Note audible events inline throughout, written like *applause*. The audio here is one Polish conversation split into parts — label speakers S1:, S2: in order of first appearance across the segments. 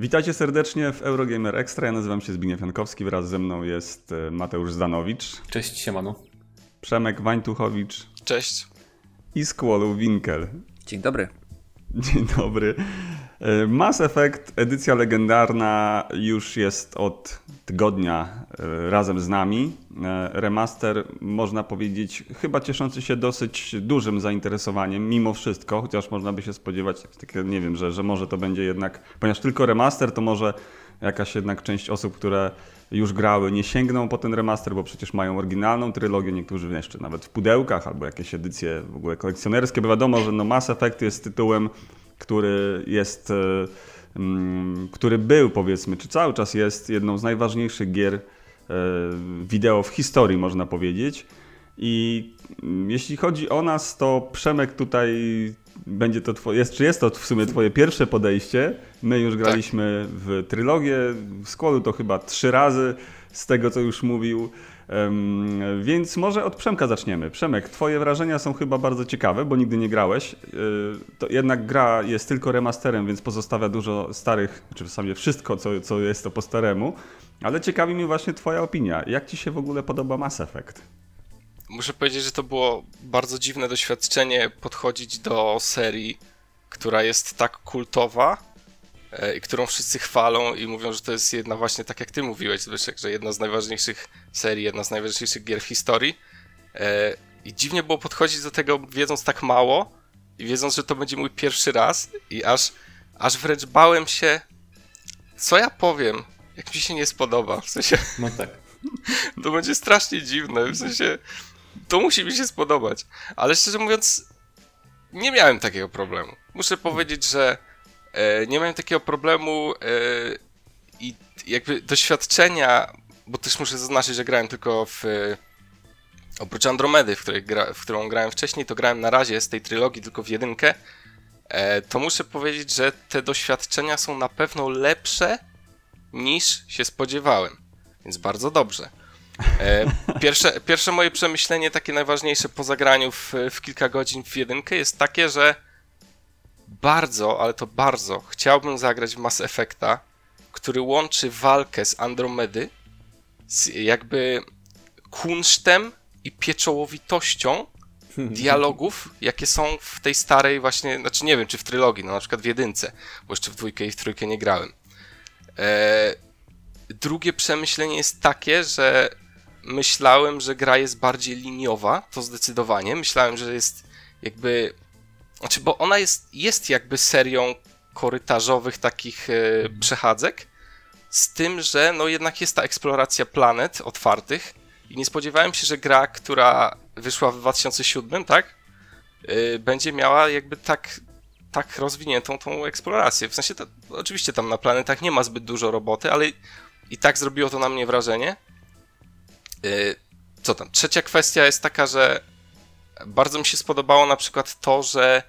S1: Witajcie serdecznie w Eurogamer Extra. Ja nazywam się Zbigniew Jankowski. Wraz ze mną jest e, Mateusz Zdanowicz.
S2: Cześć, siemano.
S1: Przemek Wańtuchowicz.
S3: Cześć.
S1: I Skłolu Winkel.
S4: Dzień dobry.
S1: Dzień dobry. E, Mass Effect, edycja legendarna, już jest od tygodnia e, razem z nami. E, remaster, można powiedzieć, chyba cieszący się dosyć dużym zainteresowaniem, mimo wszystko, chociaż można by się spodziewać, nie wiem, że, że może to będzie jednak, ponieważ tylko remaster, to może jakaś jednak część osób, które już grały, nie sięgną po ten remaster, bo przecież mają oryginalną trylogię, niektórzy jeszcze nawet w pudełkach albo jakieś edycje w ogóle kolekcjonerskie, bo wiadomo, że no Mass Effect jest tytułem który jest, e, mm, który był powiedzmy, czy cały czas jest jedną z najważniejszych gier e, wideo w historii, można powiedzieć. I mm, jeśli chodzi o nas, to Przemek tutaj będzie to twoje, jest, czy jest to w sumie twoje pierwsze podejście. My już tak. graliśmy w trylogię, w składu to chyba trzy razy, z tego co już mówił. Więc może od Przemka zaczniemy. Przemek, twoje wrażenia są chyba bardzo ciekawe, bo nigdy nie grałeś. Yy, to jednak gra jest tylko remasterem, więc pozostawia dużo starych, czy w sumie wszystko, co, co jest to po staremu. Ale ciekawi mnie właśnie twoja opinia. Jak ci się w ogóle podoba Mass Effect?
S3: Muszę powiedzieć, że to było bardzo dziwne doświadczenie podchodzić do serii, która jest tak kultowa, E, i którą wszyscy chwalą i mówią, że to jest jedna właśnie, tak jak ty mówiłeś, Zbyszek, że jedna z najważniejszych serii, jedna z najważniejszych gier w historii. E, I dziwnie było podchodzić do tego wiedząc tak mało i wiedząc, że to będzie mój pierwszy raz i aż, aż wręcz bałem się, co ja powiem, jak mi się nie spodoba. W sensie...
S2: No tak. *laughs*
S3: To będzie strasznie dziwne, w sensie... To musi mi się spodobać. Ale szczerze mówiąc, nie miałem takiego problemu. Muszę powiedzieć, że E, nie miałem takiego problemu e, i jakby doświadczenia, bo też muszę zaznaczyć, że grałem tylko w oprócz Andromedy, w, której gra, w którą grałem wcześniej, to grałem na razie z tej trylogii tylko w jedynkę, e, to muszę powiedzieć, że te doświadczenia są na pewno lepsze niż się spodziewałem. Więc bardzo dobrze. *laughs* Pierwsze, pierwsze moje przemyślenie, takie najważniejsze po zagraniu w, w kilka godzin w jedynkę, jest takie, że bardzo, ale to bardzo chciałbym zagrać w Mass Effecta, który łączy walkę z Andromedy z jakby kunsztem i pieczołowitością *laughs* dialogów, jakie są w tej starej właśnie, znaczy nie wiem, czy w trylogii, no na przykład w jedynce, bo jeszcze w dwójkę i w trójkę nie grałem. Eee, drugie przemyślenie jest takie, że myślałem, że gra jest bardziej liniowa, to zdecydowanie. Myślałem, że jest jakby znaczy, bo ona jest, jest jakby serią korytarzowych takich e, przechadzek, z tym, że no jednak jest ta eksploracja planet otwartych i nie spodziewałem się, że gra, która wyszła w 2007, tak? E, będzie miała jakby tak, tak rozwiniętą tą eksplorację. W sensie, to, oczywiście tam na planetach nie ma zbyt dużo roboty, ale i tak zrobiło to na mnie wrażenie. E, co tam? Trzecia kwestia jest taka, że bardzo mi się spodobało na przykład to, że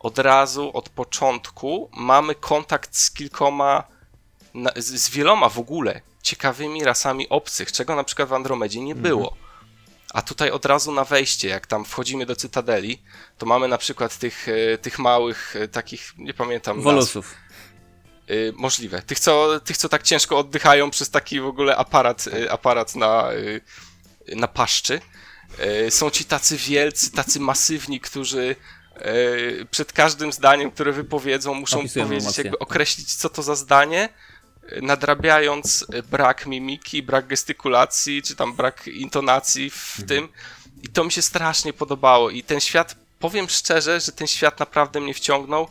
S3: od razu, od początku mamy kontakt z kilkoma, z, z wieloma w ogóle ciekawymi rasami obcych, czego na przykład w Andromedzie nie mhm. było. A tutaj od razu na wejście, jak tam wchodzimy do Cytadeli, to mamy na przykład tych, e, tych małych, e, takich, nie pamiętam.
S4: Wolusów.
S3: Y, możliwe. Tych co, tych, co tak ciężko oddychają przez taki w ogóle aparat, aparat na, na paszczy. Są ci tacy wielcy, tacy masywni, którzy E, przed każdym zdaniem, które wypowiedzą, muszą Opisują powiedzieć, emocje. jakby określić, co to za zdanie, nadrabiając brak mimiki, brak gestykulacji, czy tam brak intonacji w mhm. tym. I to mi się strasznie podobało. I ten świat, powiem szczerze, że ten świat naprawdę mnie wciągnął.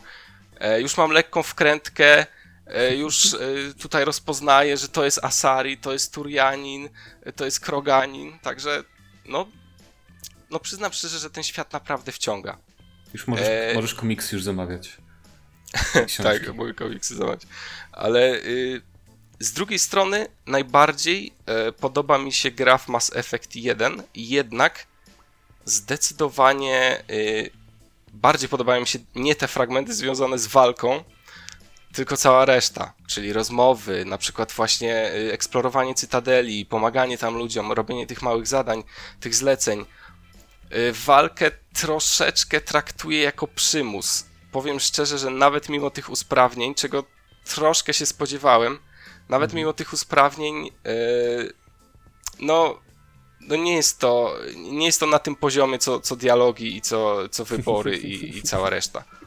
S3: E, już mam lekką wkrętkę, e, już tutaj rozpoznaję, że to jest Asari, to jest Turianin, to jest Kroganin, także no, no przyznam szczerze, że ten świat naprawdę wciąga.
S2: Już możesz, e... możesz komiksy już zamawiać. *laughs*
S3: tak, mogę komiksy zamawiać. Ale y, z drugiej strony najbardziej y, podoba mi się gra w Mass Effect 1, jednak zdecydowanie y, bardziej podobają mi się nie te fragmenty związane z walką, tylko cała reszta, czyli rozmowy, na przykład właśnie y, eksplorowanie cytadeli, pomaganie tam ludziom, robienie tych małych zadań, tych zleceń walkę troszeczkę traktuję jako przymus. Powiem szczerze, że nawet mimo tych usprawnień, czego troszkę się spodziewałem. Nawet mhm. mimo tych usprawnień, yy, no, no nie jest to, nie jest to na tym poziomie, co, co dialogi i co, co wybory i, i cała reszta. *laughs*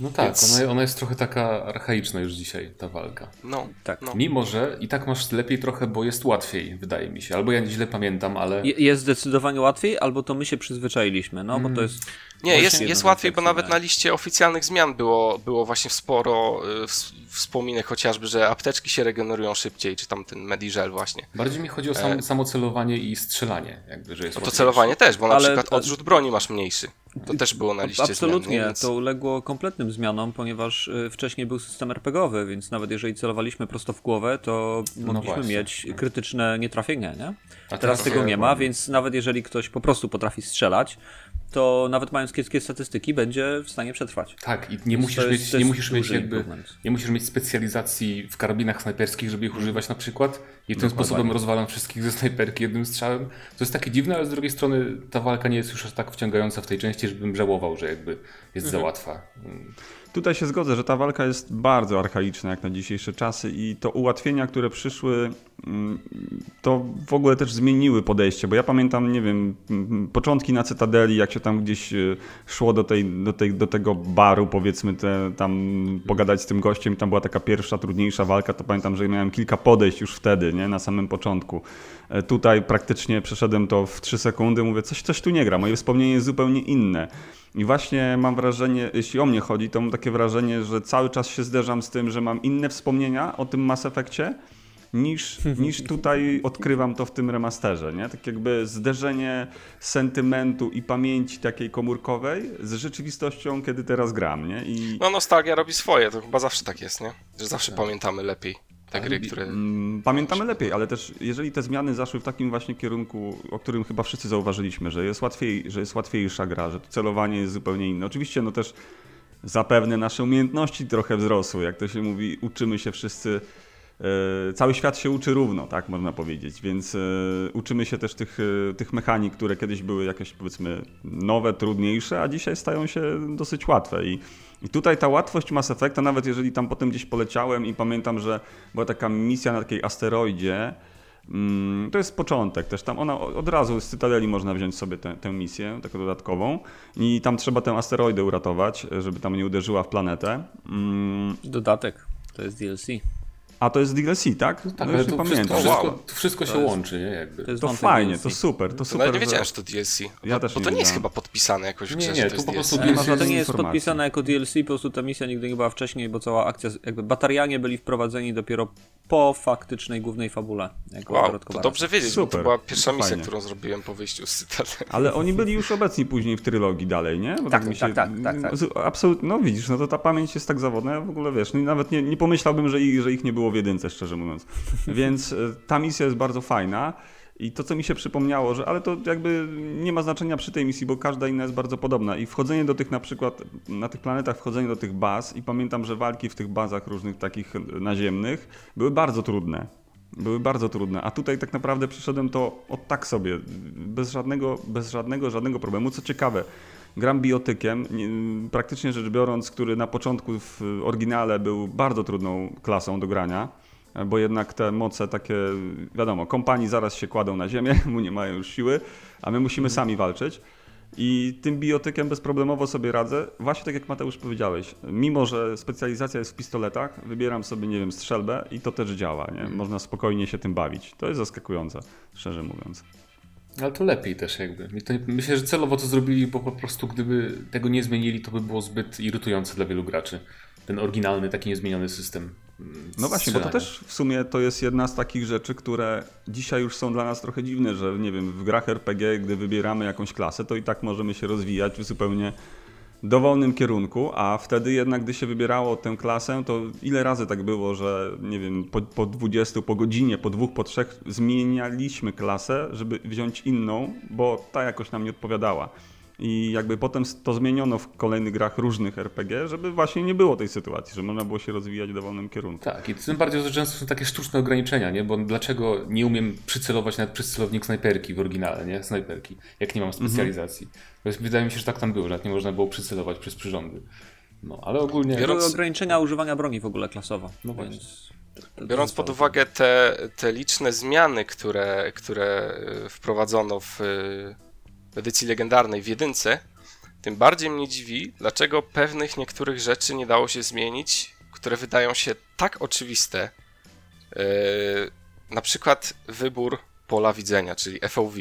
S2: No tak, Więc... ona, ona jest trochę taka archaiczna już dzisiaj, ta walka.
S3: No, tak. No.
S2: Mimo, że i tak masz lepiej trochę, bo jest łatwiej, wydaje mi się. Albo ja źle pamiętam, ale...
S4: jest zdecydowanie łatwiej, albo to my się przyzwyczailiśmy, no bo to mm. jest...
S3: Nie, jest, jest łatwiej, bo nawet na liście oficjalnych zmian było, było właśnie sporo y, wspominek chociażby, że apteczki się regenerują szybciej, czy tam ten Medigel właśnie.
S2: Bardziej mi chodzi o sam, e... samo celowanie i strzelanie, jakby, że jest
S3: no to celowanie też, bo na ale... przykład odrzut broni masz mniejszy. To też było na liście
S4: Absolutnie,
S3: zmian,
S4: więc... to uległo kompletnym zmianom, ponieważ y, wcześniej był system RPGowy, więc nawet jeżeli celowaliśmy prosto w głowę, to no mogliśmy no mieć krytyczne nietrafienia, nie? A teraz tego nie ma, więc nawet jeżeli ktoś po prostu potrafi strzelać, to nawet mając kiepskie statystyki, będzie w stanie przetrwać.
S2: Tak, i nie musisz mieć, nie musisz mieć jakby, nie musisz mieć specjalizacji w karabinach snajperskich, żeby ich używać na przykład i tym sposobem rozwalam wszystkich ze snajperki jednym strzałem. To jest takie dziwne, ale z drugiej strony ta walka nie jest już aż tak wciągająca w tej części, żebym żałował, że jakby jest mhm. za łatwa.
S1: Tutaj się zgodzę, że ta walka jest bardzo archaiczna jak na dzisiejsze czasy i to ułatwienia, które przyszły, mm, to w ogóle też zmieniły podejście, bo ja pamiętam, nie wiem, mm, początki na Cytadeli, jak się tam gdzieś e, szło do, tej, do, tej, do tego baru, powiedzmy, te, tam pogadać z tym gościem, tam była taka pierwsza, trudniejsza walka, to pamiętam, że miałem kilka podejść już wtedy, nie, na samym początku. E, tutaj praktycznie przeszedłem to w 3 sekundy, mówię, coś, coś tu nie gra, moje wspomnienie jest zupełnie inne. I właśnie mam wrażenie, jeśli o mnie chodzi, to mam takie wrażenie, że cały czas się zderzam z tym, że mam inne wspomnienia o tym Mass Effectie, niż, *laughs* niż tutaj odkrywam to w tym remasterze, nie? Tak jakby zderzenie sentymentu i pamięci takiej komórkowej z rzeczywistością, kiedy teraz gram, nie? I...
S3: No nostalgia robi swoje, to chyba zawsze tak jest, nie? Że zawsze tak. pamiętamy lepiej te gry, które...
S1: Mm, pamiętamy lepiej, ale też jeżeli te zmiany zaszły w takim właśnie kierunku, o którym chyba wszyscy zauważyliśmy, że jest, łatwiej, że jest łatwiejsza gra, że to celowanie jest zupełnie inne. Oczywiście no też zapewne nasze umiejętności trochę wzrosły, jak to się mówi, uczymy się wszyscy e, cały świat się uczy równo, tak można powiedzieć, więc e, uczymy się też tych, e, tych mechanik, które kiedyś były jakieś powiedzmy nowe, trudniejsze, a dzisiaj stają się dosyć łatwe. I i tutaj ta łatwość Mass Effecta, nawet jeżeli tam potem gdzieś poleciałem i pamiętam, że była taka misja na takiej asteroidzie, to jest początek też. Tam ona od razu z Cytadeli można wziąć sobie tę, tę misję, taką dodatkową. I tam trzeba tę asteroidę uratować, żeby tam nie uderzyła w planetę.
S4: Mm. Dodatek, to jest DLC.
S1: A to jest DLC, tak?
S2: No tak, no ale to wszystko, wszystko, to wszystko się jest, łączy, nie? Jakby.
S1: To, to fajnie, DLC. to super, to super.
S3: No, nie wiedziałem, że to DLC. Ja też bo to nie jest chyba podpisane jakoś w grze,
S2: Nie, nie,
S3: to,
S2: to po prostu
S4: DLC. DLC. To nie jest podpisane jako DLC, po prostu ta misja nigdy nie była wcześniej, bo cała akcja, jakby batarianie byli wprowadzeni dopiero po faktycznej głównej fabule.
S3: Jako wow, to dobrze wiedzieć, Super, bo to była pierwsza misja, fajnie. którą zrobiłem po wyjściu z Cytadeli.
S1: Ale oni byli już obecni później w trylogii dalej, nie?
S4: Bo tak, tak, się, tak, tak, tak,
S1: Absolutnie, no widzisz, no to ta pamięć jest tak zawodna, ja w ogóle wiesz, no i nawet nie, nie pomyślałbym, że ich, że ich nie było w jedynce, szczerze mówiąc. *laughs* Więc e, ta misja jest bardzo fajna. I to, co mi się przypomniało, że ale to jakby nie ma znaczenia przy tej misji, bo każda inna jest bardzo podobna. I wchodzenie do tych na przykład, na tych planetach, wchodzenie do tych baz i pamiętam, że walki w tych bazach różnych takich naziemnych były bardzo trudne. Były bardzo trudne, a tutaj tak naprawdę przyszedłem to od tak sobie, bez żadnego, bez żadnego, żadnego problemu. Co ciekawe, gram biotykiem, praktycznie rzecz biorąc, który na początku w oryginale był bardzo trudną klasą do grania bo jednak te moce takie, wiadomo, kompanii zaraz się kładą na ziemię, *laughs* mu nie mają już siły, a my musimy sami walczyć. I tym biotykiem bezproblemowo sobie radzę. Właśnie tak jak Mateusz powiedziałeś, mimo że specjalizacja jest w pistoletach, wybieram sobie, nie wiem, strzelbę i to też działa. Nie? Mhm. Można spokojnie się tym bawić. To jest zaskakujące, szczerze mówiąc.
S2: Ale to lepiej też jakby. Myślę, że celowo to zrobili, bo po prostu gdyby tego nie zmienili, to by było zbyt irytujące dla wielu graczy. Ten oryginalny, taki niezmieniony system
S1: no właśnie, bo to też w sumie to jest jedna z takich rzeczy, które dzisiaj już są dla nas trochę dziwne, że nie wiem, w grach RPG, gdy wybieramy jakąś klasę, to i tak możemy się rozwijać w zupełnie dowolnym kierunku, a wtedy jednak, gdy się wybierało tę klasę, to ile razy tak było, że nie wiem, po, po 20, po godzinie, po dwóch, po trzech zmienialiśmy klasę, żeby wziąć inną, bo ta jakoś nam nie odpowiadała. I jakby potem to zmieniono w kolejnych grach różnych RPG, żeby właśnie nie było tej sytuacji, że można było się rozwijać w dowolnym kierunku.
S2: Tak, i tym bardziej, że często są takie sztuczne ograniczenia, nie? Bo dlaczego nie umiem przycelować nawet przez celownik snajperki w oryginale, nie? Snajperki, jak nie mam specjalizacji. Mhm. Wydaje mi się, że tak tam było, że nie można było przycelować przez przyrządy. No, ale ogólnie...
S4: Biorąc... Były ograniczenia używania broni w ogóle klasowo. No
S3: więc... Biorąc pod uwagę te, te liczne zmiany, które, które e, wprowadzono w, w edycji legendarnej w jedynce, tym bardziej mnie dziwi, dlaczego pewnych niektórych rzeczy nie dało się zmienić, które wydają się tak oczywiste. Yy, na przykład wybór pola widzenia, czyli FOV.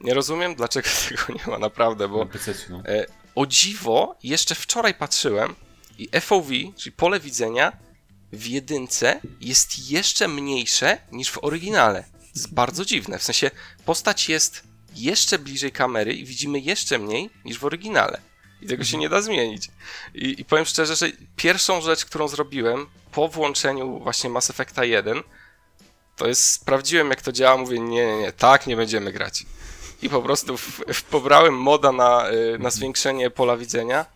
S3: Nie rozumiem, dlaczego *laughs* tego nie ma naprawdę, bo no. yy, o dziwo, jeszcze wczoraj patrzyłem i FOV, czyli pole widzenia, w jedynce jest jeszcze mniejsze niż w oryginale. To jest bardzo dziwne. W sensie postać jest jeszcze bliżej kamery i widzimy jeszcze mniej niż w oryginale. I tego się nie da zmienić. I, I, powiem szczerze, że pierwszą rzecz, którą zrobiłem po włączeniu właśnie Mass Effecta 1, to jest sprawdziłem jak to działa, mówię nie, nie, nie, tak nie będziemy grać. I po prostu w, w pobrałem moda na, y, na zwiększenie pola widzenia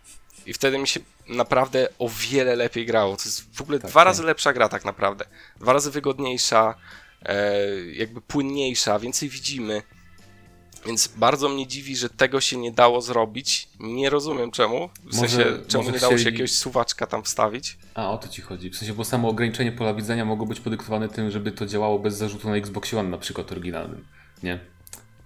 S3: i wtedy mi się naprawdę o wiele lepiej grało. To jest w ogóle tak, dwa tak. razy lepsza gra tak naprawdę. Dwa razy wygodniejsza, e, jakby płynniejsza, więcej widzimy. Więc bardzo mnie dziwi, że tego się nie dało zrobić. Nie rozumiem czemu. W może, sensie, czemu nie dało chcieli... się jakiegoś suwaczka tam wstawić.
S2: A, o to ci chodzi. W sensie, bo samo ograniczenie pola widzenia mogło być podyktowane tym, żeby to działało bez zarzutu na Xbox One na przykład oryginalnym. Nie?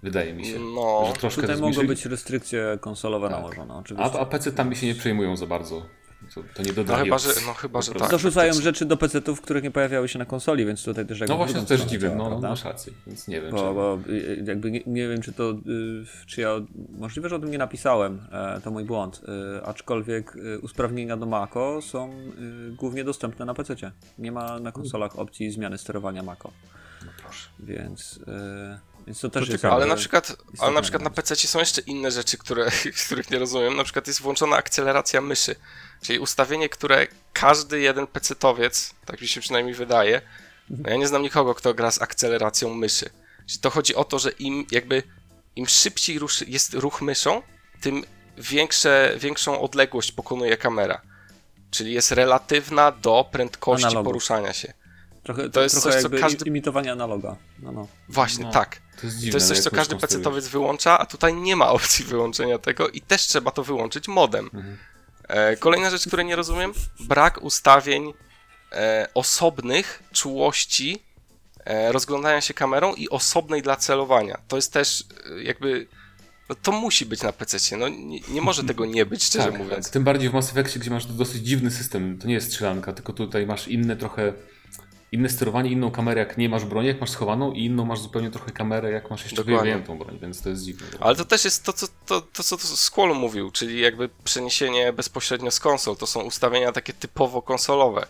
S2: Wydaje mi się.
S4: No, że troszkę tutaj mogą być restrykcje konsolowe tak. nałożone. Oczywiście.
S2: A, a PC tam mi się nie przejmują za bardzo. To, to nie dodaje.
S3: No chyba, że, no, chyba, że tak.
S4: Dorzucają rzeczy do PC-ów, które nie pojawiały się na konsoli, więc tutaj też
S2: jakby No właśnie, to też dziwne, no, no, masz rację, więc nie wiem.
S4: Bo, bo y, jakby nie, nie, wiem, czy to, y, czy ja, możliwe, że o tym nie napisałem, e, to mój błąd, aczkolwiek usprawnienia do Mako są głównie dostępne na PC-cie. Nie ma na konsolach opcji zmiany sterowania Mako. No proszę. Więc... Więc to też to jest
S3: ale na przykład, ale na przykład na PC są jeszcze inne rzeczy, które, *laughs* których nie rozumiem. Na przykład jest włączona akceleracja myszy. Czyli ustawienie, które każdy jeden pecetowiec, tak mi się przynajmniej wydaje, no ja nie znam nikogo, kto gra z akceleracją myszy. Czyli to chodzi o to, że im jakby im szybciej ruszy, jest ruch myszą, tym większe, większą odległość pokonuje kamera. Czyli jest relatywna do prędkości Analogu. poruszania się.
S4: Trochę, to jest trochę coś, co każdy. Imitowanie analoga. No, no.
S3: Właśnie, no. tak. To jest, dziwne, to jest coś, co każdy pecetowiec wyłącza, a tutaj nie ma opcji wyłączenia tego i też trzeba to wyłączyć modem. Mhm. E, kolejna rzecz, której nie rozumiem, brak ustawień e, osobnych czułości e, rozglądania się kamerą i osobnej dla celowania. To jest też e, jakby no to musi być na PC. No, nie, nie, może tego nie być, szczerze
S2: tak,
S3: mówiąc.
S2: Tak. Tym bardziej w Mass Effectie, gdzie masz dosyć dziwny system. To nie jest strzelanka, tylko tutaj masz inne trochę inne sterowanie, inną kamerę jak nie masz broni, jak masz schowaną i inną masz zupełnie trochę kamerę jak masz jeszcze wyjętą broń, więc to jest dziwne.
S3: Ale to też jest to, co, to, to, co Squall mówił, czyli jakby przeniesienie bezpośrednio z konsol. To są ustawienia takie typowo konsolowe.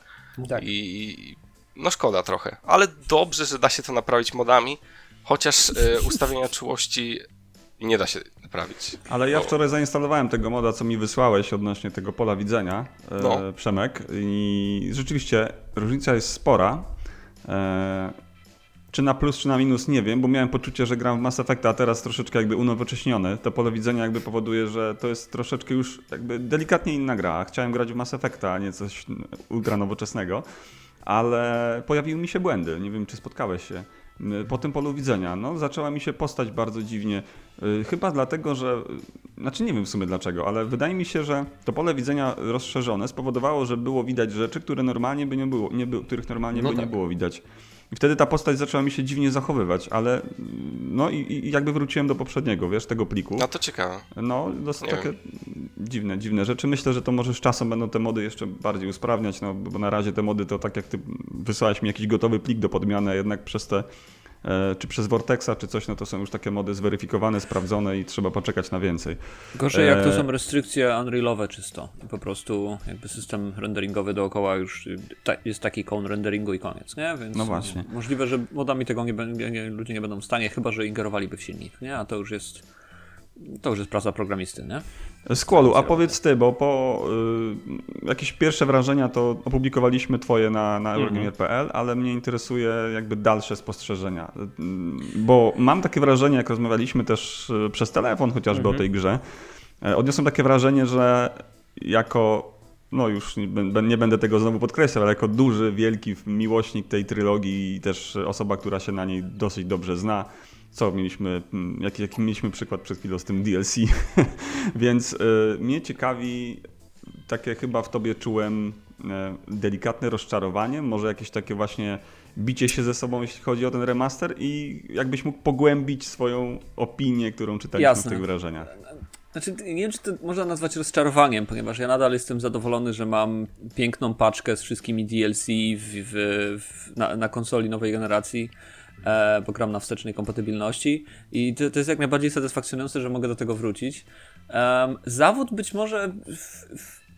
S3: Tak. I no szkoda trochę, ale dobrze, że da się to naprawić modami, chociaż y, ustawienia czułości nie da się naprawić.
S1: Ale ja wczoraj zainstalowałem tego moda, co mi wysłałeś odnośnie tego pola widzenia, e, no. Przemek, i rzeczywiście różnica jest spora. E, czy na plus, czy na minus, nie wiem, bo miałem poczucie, że gram w Mass Effect, a teraz troszeczkę jakby unowocześnione. To pole widzenia jakby powoduje, że to jest troszeczkę już jakby delikatnie inna gra. Chciałem grać w Mass Effecta, a nie coś ultra nowoczesnego, ale pojawiły mi się błędy. Nie wiem, czy spotkałeś się po tym polu widzenia. No, zaczęła mi się postać bardzo dziwnie. Y, chyba dlatego, że. Znaczy nie wiem w sumie dlaczego, ale wydaje mi się, że to pole widzenia rozszerzone spowodowało, że było widać rzeczy, które normalnie by nie było, nie by, których normalnie no by tak. nie było widać. I wtedy ta postać zaczęła mi się dziwnie zachowywać, ale no i, i jakby wróciłem do poprzedniego, wiesz, tego pliku.
S3: No to ciekawe.
S1: No, dosyć nie takie wiem. dziwne, dziwne rzeczy. Myślę, że to może z czasem będą te mody jeszcze bardziej usprawniać, no bo na razie te mody to tak jak ty wysłałeś mi jakiś gotowy plik do podmiany, jednak przez te czy przez Vortexa, czy coś, no to są już takie mody zweryfikowane, sprawdzone i trzeba poczekać na więcej.
S4: Gorzej jak to e, są restrykcje Unrealowe czysto. I po prostu jakby system renderingowy dookoła już jest taki kon renderingu i koniec, nie? Więc
S1: no właśnie.
S4: Możliwe, że modami tego nie, nie, ludzie nie będą w stanie, chyba że ingerowaliby w silnik, nie? A to już jest to już jest praca programisty, nie?
S1: Skłolu, a powiedz ty, bo po y, jakieś pierwsze wrażenia to opublikowaliśmy twoje na, na Eurogamer.pl, mhm. ale mnie interesuje jakby dalsze spostrzeżenia. Bo mam takie wrażenie, jak rozmawialiśmy też y, przez telefon chociażby mhm. o tej grze, y, odniosłem takie wrażenie, że jako no już nie, nie, będę tego znowu podkreślał, ale jako duży, wielki miłośnik tej trylogii i też osoba, która się na niej dosyć dobrze zna, co mieliśmy, mm, jaki, jaki mieliśmy przykład przed chwilą z tym DLC, *laughs* więc y, mnie ciekawi takie chyba w tobie czułem e, delikatne rozczarowanie, może jakieś takie właśnie bicie się ze sobą, jeśli chodzi o ten remaster i jakbyś mógł pogłębić swoją opinię, którą czytaliśmy Jasne. w tych wrażeniach.
S4: Znaczy, nie wiem, czy to można nazwać rozczarowaniem, ponieważ ja nadal jestem zadowolony, że mam piękną paczkę z wszystkimi DLC w, w, w, na, na, konsoli nowej generacji, e, bo gram na wstecznej kompatybilności i to, to, jest jak najbardziej satysfakcjonujące, że mogę do tego wrócić. Um, zawód być może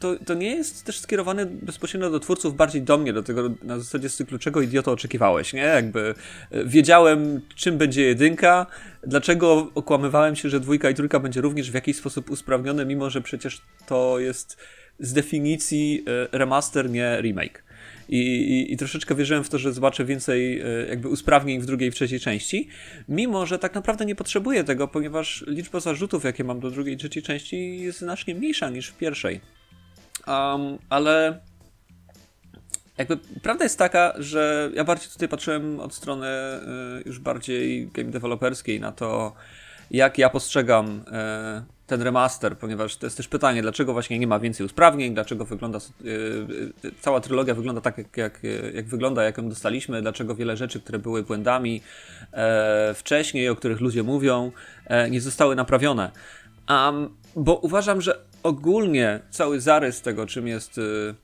S4: to, to nie jest też skierowane bezpośrednio do twórców, bardziej do mnie, do tego na zasadzie z cyklu, czego idioto oczekiwałeś, nie? Jakby e, wiedziałem, czym będzie jedynka, dlaczego okłamywałem się, że dwójka i trójka będzie również w jakiś sposób usprawnione, mimo że przecież to jest z definicji e, remaster, nie remake. I, i, I, troszeczkę wierzyłem w to, że zobaczę więcej e, jakby usprawnień w drugiej i trzeciej części, mimo że tak naprawdę nie potrzebuję tego, ponieważ liczba zarzutów, jakie mam do drugiej i trzeciej części jest znacznie mniejsza niż w pierwszej. Um, ale jakby prawda jest taka, że ja bardziej tutaj patrzyłem od strony y, już bardziej game developerskiej na to, jak ja postrzegam y, ten remaster, ponieważ to jest też pytanie, dlaczego właśnie nie ma więcej usprawnień, dlaczego wygląda y, cała trylogia wygląda tak, jak, jak, jak wygląda, jak ją dostaliśmy, dlaczego wiele rzeczy, które były błędami e, wcześniej, o których ludzie mówią, e, nie zostały naprawione. Um, bo uważam, że ogólnie cały zarys tego, czym jest y,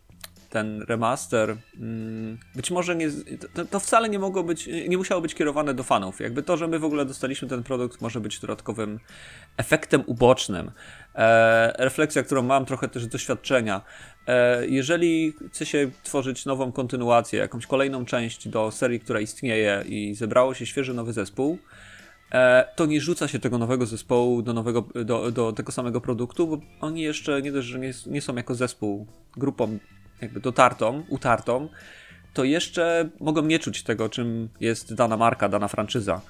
S4: ten remaster, mm, być może nie, to, to, wcale nie mogło być, nie musiało być kierowane do fanów. Jakby to, że my w ogóle dostaliśmy ten produkt, może być dodatkowym efektem ubocznym. E, refleksja, którą mam trochę też z doświadczenia. E, jeżeli chce się tworzyć nową kontynuację, jakąś kolejną część do serii, która istnieje i zebrało się świeży nowy zespół, to nie rzuca się tego nowego zespołu do, nowego, do, do tego samego produktu, bo oni jeszcze nie dość, że nie, nie są jako zespół grupą jakby dotartą, utartą, to jeszcze mogą nie czuć tego, czym jest dana marka, dana franczyza.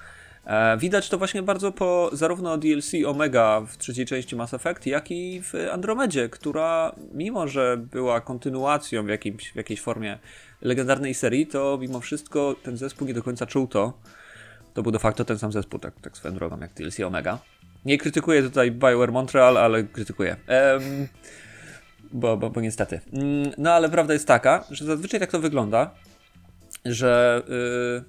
S4: E, widać to właśnie bardzo po zarówno DLC Omega w trzeciej części Mass Effect, jak i w Andromedzie, która mimo, że była kontynuacją w, jakimś, w jakiejś formie legendarnej serii, to mimo wszystko ten zespół nie do końca czuł to to był de facto ten sam zespół, tak, tak swoją drogą, jak TLC Omega. Nie krytykuję tutaj BioWare Montreal, ale krytykuję. Bo, bo, bo niestety. Mm, no ale prawda jest taka, że zazwyczaj tak to wygląda, że yy,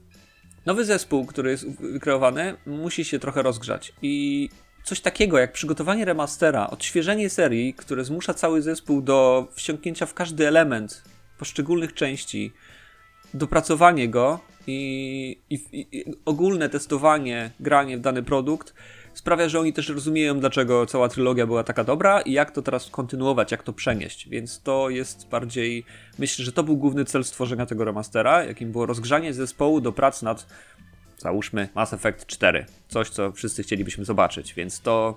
S4: nowy zespół, który jest wykreowany, musi się trochę rozgrzać. I coś takiego jak przygotowanie remastera, odświeżenie serii, które zmusza cały zespół do wsiąknięcia w każdy element poszczególnych części, dopracowanie go i, i, i, ogólne testowanie, granie w dany produkt sprawia, że oni też rozumieją, dlaczego cała trylogia była taka dobra i jak to teraz kontynuować, jak to przenieść. Więc to jest bardziej. Myślę, że to był główny cel stworzenia tego remastera, jakim było rozgrzanie zespołu do prac nad, załóżmy, Mass Effect 4. Coś, co wszyscy chcielibyśmy zobaczyć. Więc to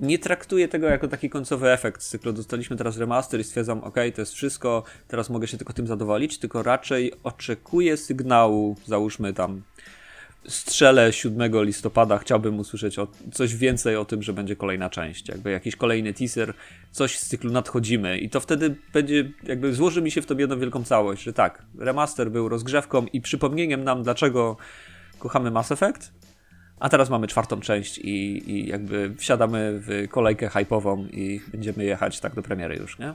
S4: nie traktuję tego jako taki końcowy efekt z cyklu. Dostaliśmy teraz remaster i stwierdzam, ok, to jest wszystko, teraz mogę się tylko tym zadowolić, tylko raczej oczekuję sygnału, załóżmy tam strzelę 7 listopada, chciałbym usłyszeć o, coś więcej o tym, że będzie kolejna część, jakby jakiś kolejny teaser, coś z cyklu nadchodzimy i to wtedy będzie, jakby złoży mi się w to jedną wielką całość, że tak, remaster był rozgrzewką i przypomnieniem nam, dlaczego kochamy Mass Effect, a teraz mamy czwartą część i, i jakby wsiadamy w kolejkę hypową i będziemy jechać tak do premiery już, nie?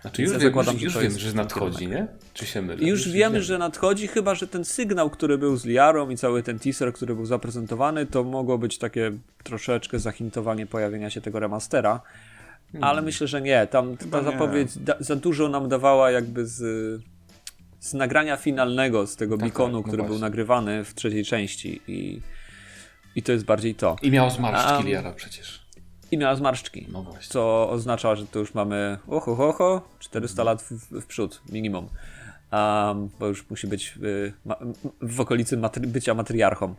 S2: Znaczy już, zakładam, już, już że wiem, że nadchodzi, nie? Czy się mylę?
S4: Już, już wiemy, że nadchodzi, chyba że ten sygnał, który był z Liarą i cały ten teaser, który był zaprezentowany, to mogło być takie troszeczkę zahintowanie pojawienia się tego remastera. Hmm. Ale myślę, że nie. Tam ta zapowiedź da, za dużo nam dawała jakby z, z nagrania finalnego, z tego tak, beaconu, tak, no który właśnie. był nagrywany w trzeciej części i i to jest bardziej to.
S2: I miał zmarszczki um, Liara przecież.
S4: I miała zmarszczki. No właśnie. Co oznacza, że to już mamy oho, ho, ho, 400 lat w, w przód, minimum. Um, bo już musi być y, ma, w okolicy matry bycia matriarchą.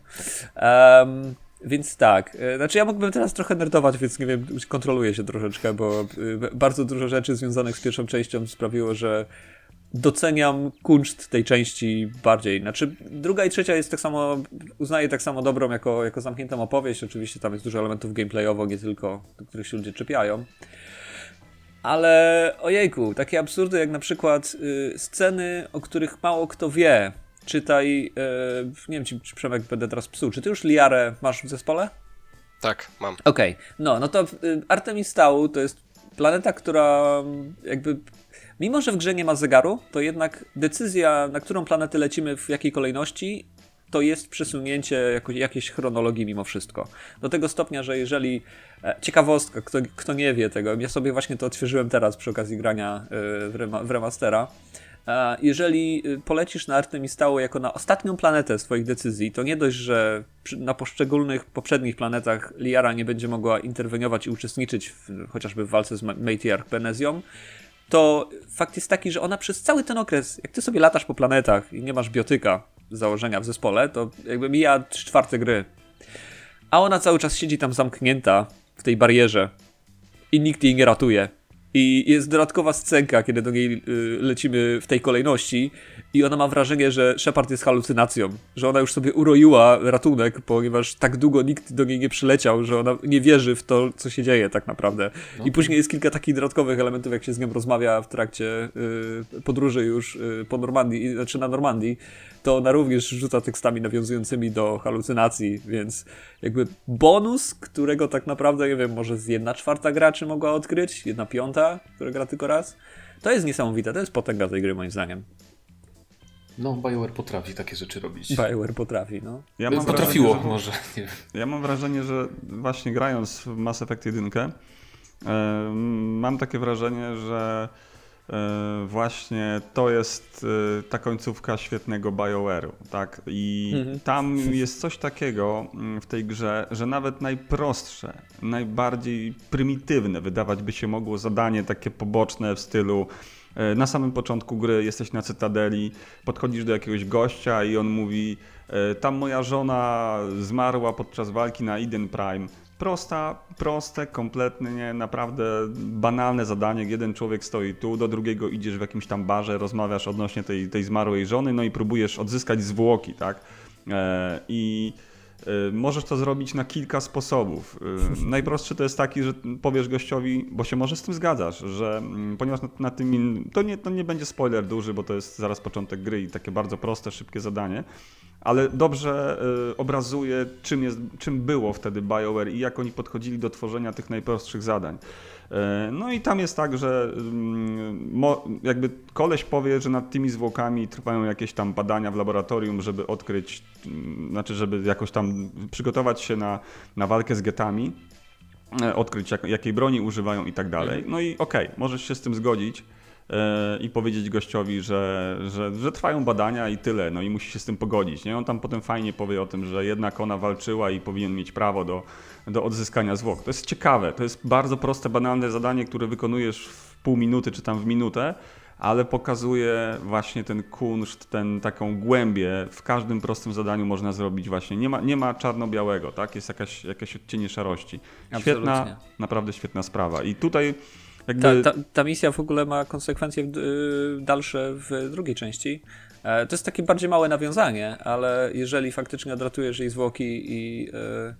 S4: Um, więc tak, y, znaczy ja mógłbym teraz trochę nerdować, więc nie wiem, kontroluję się troszeczkę, bo y, bardzo dużo rzeczy związanych z pierwszą częścią sprawiło, że doceniam kunszt tej części bardziej. Znaczy, druga i trzecia jest tak samo, uznaję tak samo dobrą jako, jako zamkniętą opowieść. Oczywiście tam jest dużo elementów gameplayowo, nie tylko, do których się ludzie czepiają. Ale ojejku, takie absurdy jak na przykład y, sceny, o których mało kto wie. Czytaj, y, nie wiem, czy, czy Przemek będę teraz psuł. Czy ty już Liarę masz w zespole?
S3: Tak, mam.
S4: Okej, okay. no, no to y, Artemis Tau to jest planeta, która jakby mimo, że w grze nie ma zegaru, to jednak decyzja, na którą planetę lecimy, w jakiej kolejności, to jest przesunięcie jako, jakiejś chronologii mimo wszystko. Do tego stopnia, że jeżeli. E, ciekawostka, kto, kto nie wie tego, ja sobie właśnie to odświeżyłem teraz przy okazji grania e, w, rema, w remastera. E, jeżeli polecisz na Artemistało jako na ostatnią planetę swoich decyzji, to nie dość, że na poszczególnych poprzednich planetach Liara nie będzie mogła interweniować i uczestniczyć w, chociażby w walce z Matriarch Benezją, to fakt jest taki, że ona przez cały ten okres, jak ty sobie latasz po planetach i nie masz biotyka z założenia w zespole, to jakby mija 3 czwarte gry. A ona cały czas siedzi tam zamknięta w tej barierze i nikt jej nie ratuje. I jest dodatkowa scenka, kiedy do niej y, lecimy w tej kolejności i ona ma wrażenie, że Shepard jest halucynacją, że ona już sobie uroiła ratunek, ponieważ tak długo nikt do niej nie przyleciał, że ona nie wierzy w to, co się dzieje tak naprawdę. No. I później jest kilka takich dodatkowych elementów, jak się z nią rozmawia w trakcie y, podróży już y, po Normandii, znaczy na Normandii, to ona również rzuca tekstami nawiązującymi do halucynacji, więc jakby bonus, którego tak naprawdę, nie wiem, może z jedna czwarta graczy mogła odkryć, jedna piąta, która gra tylko raz, to jest niesamowite, to jest potęga tej gry moim zdaniem.
S2: No, BioWare potrafi takie rzeczy robić.
S4: BioWare potrafi, no.
S2: Ja mam Potrafiło wrażenie, że, może. Nie
S1: Ja mam wrażenie, że właśnie grając w Mass Effect 1 e, mam takie wrażenie, że właśnie to jest e, ta końcówka świetnego BioWare'u, tak? I mhm. tam jest coś takiego mm, w tej grze, że nawet najprostsze, najbardziej prymitywne wydawać by się mogło zadanie takie poboczne w stylu E, na samym początku gry jesteś na Cytadeli, podchodzisz do jakiegoś gościa i on mówi e, tam moja żona zmarła podczas walki na Eden Prime. Prosta, proste, kompletnie, naprawdę banalne zadanie. Jeden człowiek stoi tu, do drugiego idziesz w jakimś tam barze, rozmawiasz odnośnie tej, tej zmarłej żony, no i próbujesz odzyskać zwłoki, tak? E, I możesz to zrobić na kilka sposobów. Y, *laughs* najprostszy to jest taki, że powiesz gościowi, bo się może z tym zgadzasz, że mm, ponieważ na, na tym to nie, to nie będzie spoiler duży, bo to jest zaraz początek gry i takie bardzo proste, szybkie zadanie, ale dobrze y, obrazuje, czym, jest, czym było wtedy BioWare i jak oni podchodzili do tworzenia tych najprostszych zadań. E, no i tam jest tak, że mm, jakby koleś powie, że nad tymi zwłokami trwają jakieś tam badania w laboratorium, żeby odkryć, mm, znaczy żeby jakoś tam przygotować się na, na walkę z getami, e, odkryć jak, jakiej broni używają i tak dalej. No i okej, okay, możesz się z tym zgodzić, i powiedzieć gościowi, że, że, że trwają badania i tyle, no i musi się z tym pogodzić. Nie? On tam potem fajnie powie o tym, że jednak ona walczyła i powinien mieć prawo do, do odzyskania zwłok. To jest ciekawe, to jest bardzo proste, banalne zadanie, które wykonujesz w pół minuty czy tam w minutę, ale pokazuje właśnie ten kunszt, ten, taką głębię. W każdym prostym zadaniu można zrobić właśnie. Nie ma, nie ma czarno-białego, tak? Jest jakaś, jakieś odcienie szarości. Świetna, Absolutnie. naprawdę świetna sprawa. I tutaj
S4: jakby... Ta, ta, ta, misja w ogóle ma konsekwencje y, dalsze w drugiej części. E, to jest takie bardziej małe nawiązanie, ale jeżeli faktycznie odratujesz jej zwłoki i, y,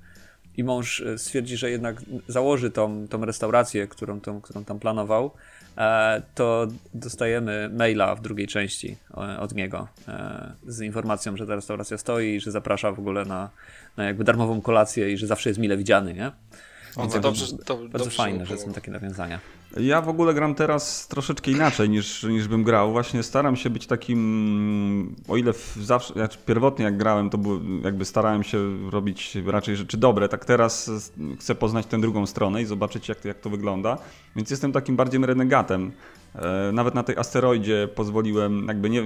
S4: i mąż stwierdzi, że jednak założy tą, tą restaurację, którą, tą, którą tam planował, e, to dostajemy maila w drugiej części e, od niego z informacją, że ta restauracja stoi i że zaprasza w ogóle na, na jakby darmową kolację i że zawsze jest mile widziany, nie?
S3: Więc to dobrze, to,
S4: bardzo dobrze fajne, że są takie nawiązania.
S1: Ja w ogóle gram teraz troszeczkę inaczej niż, niż bym grał. Właśnie staram się być takim, o ile zawsze, znaczy pierwotnie jak grałem, to był, jakby starałem się robić raczej rzeczy dobre, tak teraz chcę poznać tę drugą stronę i zobaczyć jak, jak to wygląda. Więc jestem takim bardziej renegatem. E, nawet na tej asteroidzie pozwoliłem, jakby nie,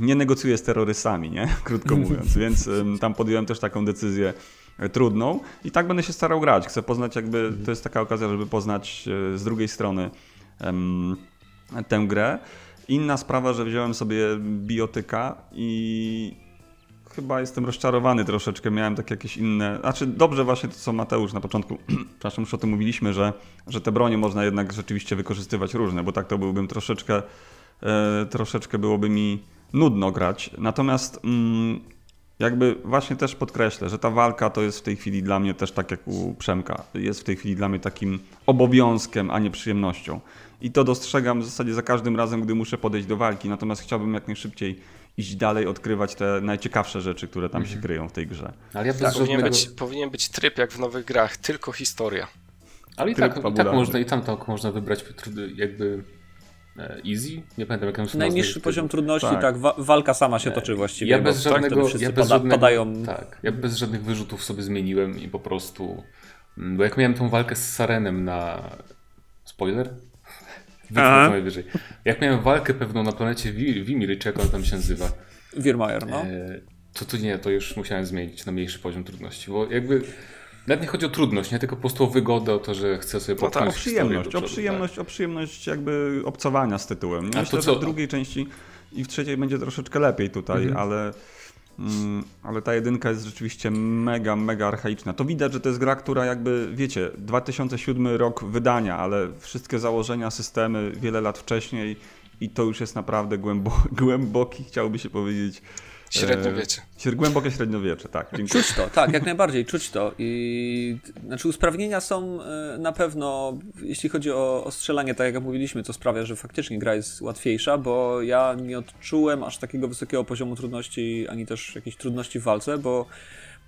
S1: nie negocjuję z terrorystami, nie? *laughs* krótko mówiąc, więc tam podjąłem też taką decyzję E, trudną i tak będę się starał grać. Chcę poznać jakby, to jest taka okazja, żeby poznać e, z drugiej strony um, tę grę. Inna sprawa, że wziąłem sobie biotyka i chyba jestem rozczarowany troszeczkę. Miałem takie jakieś inne. Znaczy, dobrze, właśnie to, co Mateusz na początku, *clears throat* przepraszam, już o tym mówiliśmy, że, że te bronie można jednak rzeczywiście wykorzystywać różne, bo tak to byłbym troszeczkę, e, troszeczkę byłoby mi nudno grać. Natomiast mm, jakby właśnie też podkreślę, że ta walka to jest w tej chwili dla mnie też tak jak u Przemka, jest w tej chwili dla mnie takim obowiązkiem, a nie przyjemnością. I to dostrzegam w zasadzie za każdym razem, gdy muszę podejść do walki, natomiast chciałbym jak najszybciej iść dalej, odkrywać te najciekawsze rzeczy, które tam mhm. się kryją w tej grze.
S3: Ale ja tak, powinien, być, powinien być tryb jak w nowych grach, tylko historia.
S2: Ale i tak, i tak można, i tam tak można wybrać jakby easy, nie pamiętam jak
S4: się Najniższy poziom trudności, tak, tak walka sama się toczy właściwie. Ja bez żadnego,
S2: tak, ja bez pada, żadnego padają... tak, ja bez żadnych wyrzutów sobie zmieniłem i po prostu, mm, bo jak miałem tą walkę z Sarenem na spoiler? *laughs* Wytnę najwyżej. Jak miałem walkę pewną na planecie Wimir, czy jak on tam się nazywa?
S4: Wirmajer, no. E,
S2: to, to nie, to już musiałem zmienić na mniejszy poziom trudności, bo jakby nawet nie chodzi o trudność, nie tylko po prostu o wygodę, o to, że chcę sobie
S1: no tak, o przyjemność, przodu, o przyjemność, tak. o przyjemność jakby obcowania z tytułem. Myślę, to co? że w drugiej części i w trzeciej będzie troszeczkę lepiej tutaj, mhm. ale mm, ale ta jedynka jest rzeczywiście mega, mega archaiczna. To widać, że to jest gra, która jakby, wiecie, 2007 rok wydania, ale wszystkie założenia, systemy wiele lat wcześniej i to już jest naprawdę głębo *laughs* głęboki, chciałby się powiedzieć,
S3: Średniowiecze.
S1: E, głębokie średniowiecze, tak.
S4: Dziękuję. Czuć to, tak, jak najbardziej, czuć to. I znaczy usprawnienia są e, na pewno, jeśli chodzi o, o strzelanie, tak jak mówiliśmy, co sprawia, że faktycznie gra jest łatwiejsza, bo ja nie odczułem aż takiego wysokiego poziomu trudności, ani też jakiejś trudności w walce, bo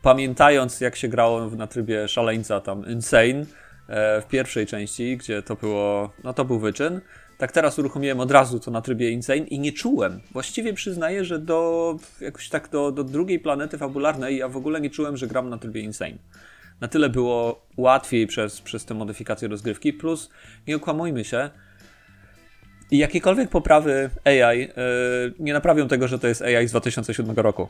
S4: pamiętając jak się grało na trybie szaleńca tam Insane e, w pierwszej części, gdzie to było, no to był wyczyn, tak teraz uruchomiłem od razu to na trybie Insane i nie czułem. Właściwie przyznaję, że do jakoś tak do, do drugiej planety fabularnej ja w ogóle nie czułem, że gram na trybie Insane. Na tyle było łatwiej przez, przez te modyfikacje rozgrywki, plus nie okłamujmy się, i jakiekolwiek poprawy AI yy, nie naprawią tego, że to jest AI z 2007 roku.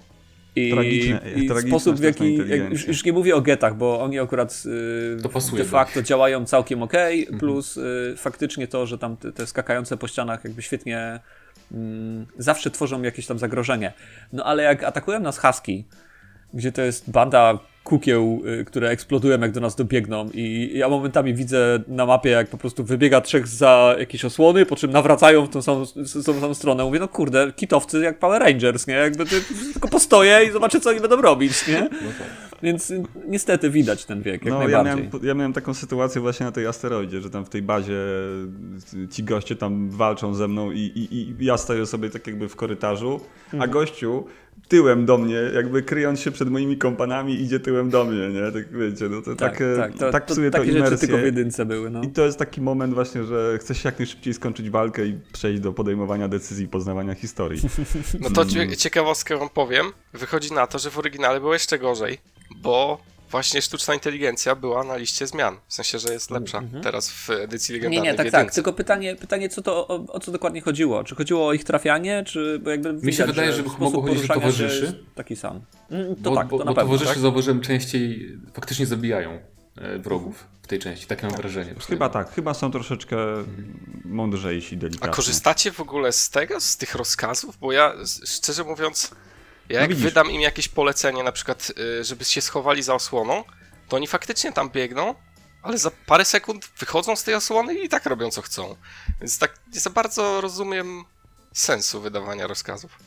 S4: I, tragiczne, i sposób, w jaki. Jak, już, już, nie mówię o getach, bo oni akurat y, de facto działają całkiem ok, mhm. plus y, faktycznie to, że tam te, te, skakające po ścianach jakby świetnie y, zawsze tworzą jakieś tam zagrożenie. No ale jak atakują nas Husky, gdzie to jest banda kukieł, y, które eksplodują, jak do nas dobiegną. I ja momentami widzę na mapie, jak po prostu wybiega trzech za jakieś osłony, po czym nawracają w tą samą, tą samą stronę. Mówię, no kurde, kitowcy jak Power Rangers, nie? Jakby tylko postoję i zobaczę, co oni będą robić, nie? Więc niestety widać ten wiek, jak no,
S1: Ja miałem, ja miałem taką sytuację właśnie na tej asteroidzie, że tam w tej bazie ci goście tam walczą ze mną i, i, i ja stoję sobie tak jakby w korytarzu, a mhm. gościu tyłem do mnie, jakby kryjąc się przed moimi kompanami, idzie tyłem do mnie, nie? Tak wiecie, no to tak, tak, tak, to, tak psuje to, to imersję.
S4: tylko w jedynce były, no.
S1: I to jest taki moment właśnie, że chce się jak najszybciej skończyć walkę i przejść do podejmowania decyzji, poznawania historii. *laughs*
S3: No to ciekawostkę wam powiem. Wychodzi na to, że w oryginale było jeszcze gorzej, bo właśnie sztuczna inteligencja była na liście zmian. W sensie, że jest lepsza mm -hmm. teraz w edycji legendarnej.
S4: Nie, nie, tak, tak. Tylko pytanie, pytanie co to, o, o, co dokładnie chodziło? Czy chodziło o ich trafianie, czy bo jakby
S2: Mi się wydaje, że, że mogło chodzić o towarzyszy.
S4: Taki sam.
S2: Mm, to bo, tak, to bo, na bo pewno. Towarzyszy tak? zauważyłem częściej faktycznie zabijają e, wrogów w tej części. Takie mam tak. wrażenie.
S1: Chyba tak, chyba są troszeczkę mhm. mądrzejsi, delikatni.
S3: A korzystacie w ogóle z tego, z tych rozkazów? Bo ja szczerze mówiąc ja jak no wydam im jakieś polecenie, na przykład, y, żeby się schowali za osłoną, to oni faktycznie tam biegną, ale za parę sekund wychodzą z tej osłony i tak robią co chcą. Więc tak nie za bardzo rozumiem sensu wydawania rozkazów.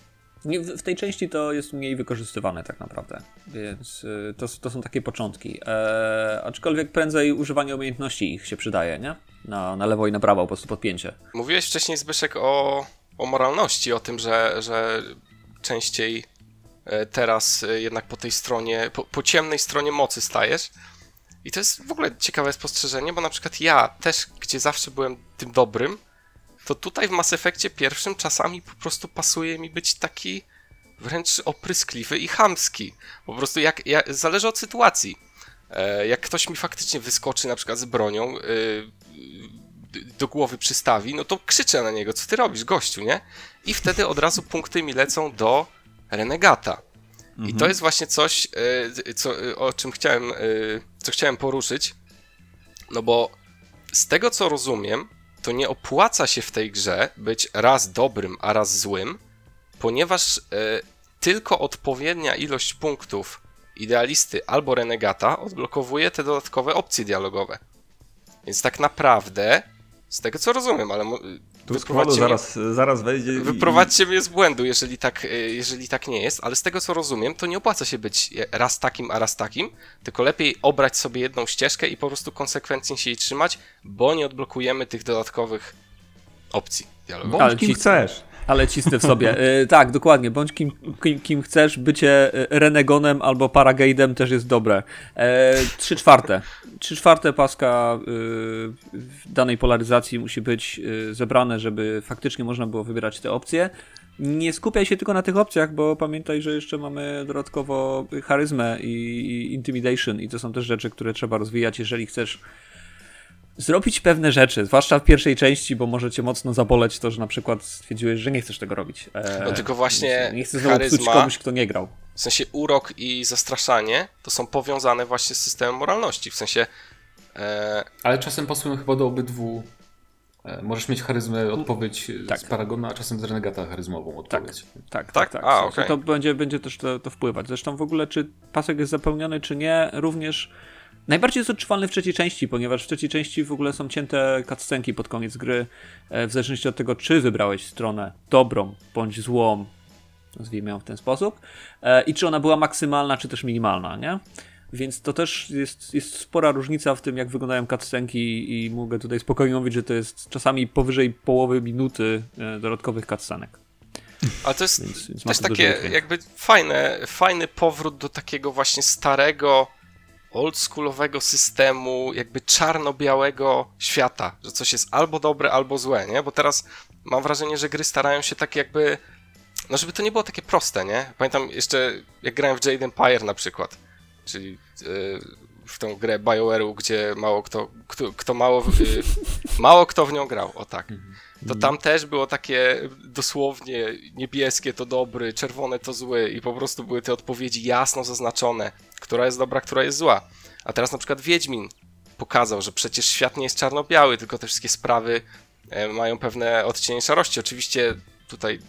S4: W tej części to jest mniej wykorzystywane tak naprawdę, więc y, to, to są takie początki. E, aczkolwiek prędzej używanie umiejętności ich się przydaje, nie? Na, na lewo i na prawo, po prostu podpięcie.
S3: Mówiłeś wcześniej, Zbyszek, o, o moralności, o tym, że, że częściej teraz e, jednak po tej stronie, po, po, ciemnej stronie mocy stajesz. I to jest w ogóle ciekawe spostrzeżenie, bo na przykład ja też, gdzie zawsze byłem tym dobrym, to tutaj w Mass Effectie pierwszym czasami po prostu pasuje mi być taki wręcz opryskliwy i chamski. Po prostu jak, jak zależy od sytuacji. E, jak ktoś mi faktycznie wyskoczy na przykład z bronią, do głowy przystawi, no to krzyczę na niego, co ty robisz, gościu, nie? I wtedy od razu punkty mi lecą do renegata. Mhm. I to mhm. jest właśnie coś, e, co, e, o czym chciałem, e, co chciałem poruszyć. No bo z tego co rozumiem, to nie opłaca się w tej grze być raz dobrym, a raz złym, ponieważ tylko odpowiednia ilość punktów idealisty albo renegata odblokowuje te dodatkowe opcje dialogowe. Więc tak naprawdę, z tego co rozumiem, ale
S1: tu składu zaraz, zaraz wejdzie.
S3: Wyprowadźcie i... mnie z błędu, jeżeli tak, e, jeżeli tak nie jest, ale z tego co rozumiem, to nie opłaca się być raz takim, a raz takim, tylko lepiej obrać sobie jedną ścieżkę i po prostu konsekwentnie się jej trzymać, bo nie odblokujemy tych dodatkowych opcji
S1: dialogowych. Ale kim chcesz.
S4: Ale cisty w sobie. E, *laughs* tak, dokładnie. Bądź kim, kim, kim, chcesz. Bycie e, renegonem albo paragadem też jest dobre. E, trzy czwarte. Trzy czwarte paska w danej polaryzacji musi być zebrane, żeby faktycznie można było wybierać te opcje. Nie skupiaj się tylko na tych opcjach, bo pamiętaj, że jeszcze mamy dodatkowo charyzmę i intimidation i to są też rzeczy, które trzeba rozwijać, jeżeli chcesz zrobić pewne rzeczy, zwłaszcza w pierwszej części, bo może cię mocno zaboleć to, że na przykład stwierdziłeś, że nie chcesz tego robić.
S3: E, no tylko właśnie
S4: nie chcesz znowu charyzma, komuś, kto nie grał.
S3: W sensie urok i zastraszanie to są powiązane właśnie z systemem moralności, w sensie...
S2: E... Ale czasem pasują chyba do obydwu e, Możesz mieć charyzmę, odpowiedź tak. z Paragona, a czasem z Renegata charyzmową odpowiedź.
S4: Tak, tak, tak. tak. A, okay. To będzie, będzie też to, to, wpływać. Zresztą w ogóle, czy pasek jest zapełniony, czy nie, również Najbardziej jest odczuwalny w trzeciej części, ponieważ w trzeciej części w ogóle są cięte cutscenki pod koniec gry, e, w zależności od tego, czy wybrałeś stronę dobrą bądź złą, nazwijmy ją w ten sposób, e, i czy ona była maksymalna, czy też minimalna, nie? Więc to też jest, jest spora różnica w tym, jak wyglądają cutscenki i mogę tutaj spokojnie mówić, że to jest czasami powyżej połowy minuty e, dodatkowych cutscenek.
S3: Ale to jest więc, więc też takie jakby fajne, fajny powrót do takiego właśnie starego oldschoolowego systemu, jakby czarno-białego świata, że coś jest albo dobre, albo złe, nie? Bo teraz mam wrażenie, że gry starają się tak jakby, no żeby to nie było takie proste, nie? Pamiętam jeszcze, jak grałem w Jade Empire na przykład, czyli yy, w tą grę BioWare'u, gdzie mało kto, kto, kto mało, yy, mało kto w nią grał, o tak. To tam też było takie dosłownie niebieskie to dobry, czerwone to zły i po prostu były te odpowiedzi jasno zaznaczone która jest dobra, która jest zła. A teraz na przykład Wiedźmin pokazał, że przecież świat nie jest czarno-biały, tylko te wszystkie sprawy e, mają pewne odcienie szarości. Oczywiście tutaj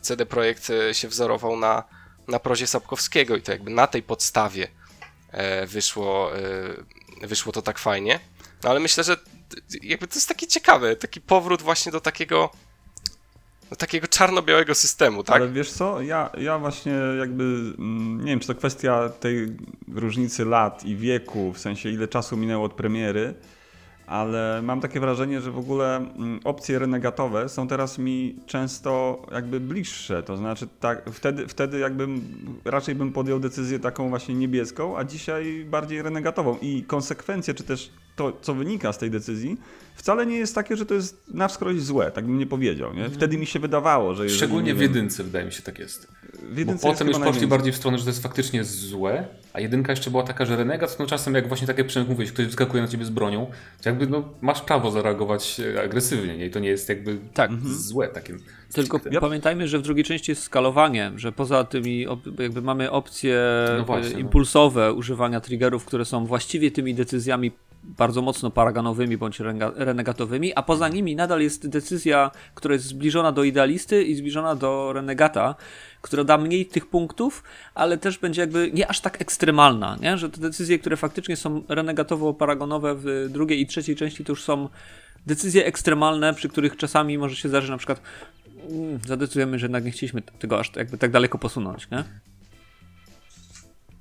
S3: CD Projekt e, się wzorował na, na prozie Sapkowskiego i to jakby na tej podstawie e, wyszło, wyszło to tak fajnie. Ale myślę, że jakby to jest takie ciekawe, taki powrót właśnie do takiego no, takiego czarno-białego systemu, tak?
S1: Ale wiesz co, ja, ja właśnie jakby, mm, nie wiem, czy to kwestia tej różnicy lat i wieku, w sensie ile czasu minęło od premiery, ale mam takie wrażenie, że w ogóle mm, opcje renegatowe są teraz mi często jakby bliższe. To znaczy, tak, wtedy, wtedy jakby raczej bym podjął decyzję taką właśnie niebieską, a dzisiaj bardziej renegatową. I konsekwencje, czy też to, co wynika z tej decyzji, wcale nie jest takie, że to jest na wskroś złe, tak bym nie powiedział. Nie? Wtedy mi się wydawało, że.
S2: Szczególnie w jedynce, wydaje mi się, tak jest. W jedynce Bo potem już poszli bardziej w stronę, że to jest faktycznie złe, a jedynka jeszcze była taka, że renegat, no czasem jak właśnie tak jak mówiłeś, ktoś wyskakuje na ciebie z bronią, to jakby no, masz prawo zareagować e, agresywnie nie? i to nie jest jakby tak. Mhm. złe takie.
S4: Tylko yep. pamiętajmy, że w drugiej części jest skalowanie, że poza tymi jakby mamy opcje no e, no. impulsowe no. używania triggerów, które są właściwie tymi decyzjami bardzo mocno paraganowymi bądź renegatowymi, a poza nimi nadal jest decyzja, która jest zbliżona do idealisty i zbliżona do renegata, która da mniej tych punktów, ale też będzie jakby nie aż tak ekstremalna, nie? że te decyzje, które faktycznie są renegatowo-paragonowe w drugiej i trzeciej części, to już są decyzje ekstremalne, przy których czasami może się zdarzyć na przykład mm, zadecydujemy, że jednak nie chcieliśmy tego aż jakby tak daleko posunąć, nie?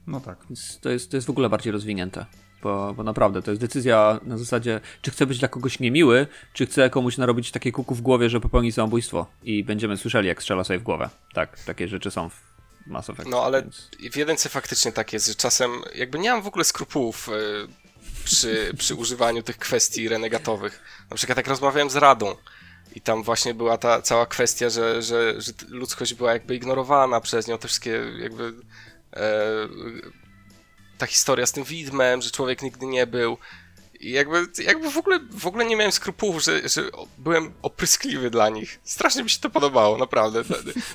S1: No tak.
S4: Więc to jest, to jest w ogóle bardziej rozwinięte. Bo, bo naprawdę to jest decyzja na zasadzie, czy chcę być dla kogoś niemiły, czy chcę komuś narobić takie kuku w głowie, że popełni samobójstwo. I będziemy słyszeli, jak strzela sobie w głowę. Tak, takie rzeczy są w Mass Effect.
S3: No ale więc... w jedynce faktycznie tak jest, że czasem jakby nie mam w ogóle skrupułów y, przy, przy używaniu tych kwestii renegatowych. Na przykład jak rozmawiałem z Radą, i tam właśnie była ta cała kwestia, że, że, że ludzkość była jakby ignorowana przez nią, te wszystkie jakby e, ta historia z tym widmem, że człowiek nigdy nie był. I jakby, jakby w, ogóle, w ogóle nie miałem skrupułów, że, że byłem opryskliwy dla nich. Strasznie mi się to podobało, naprawdę.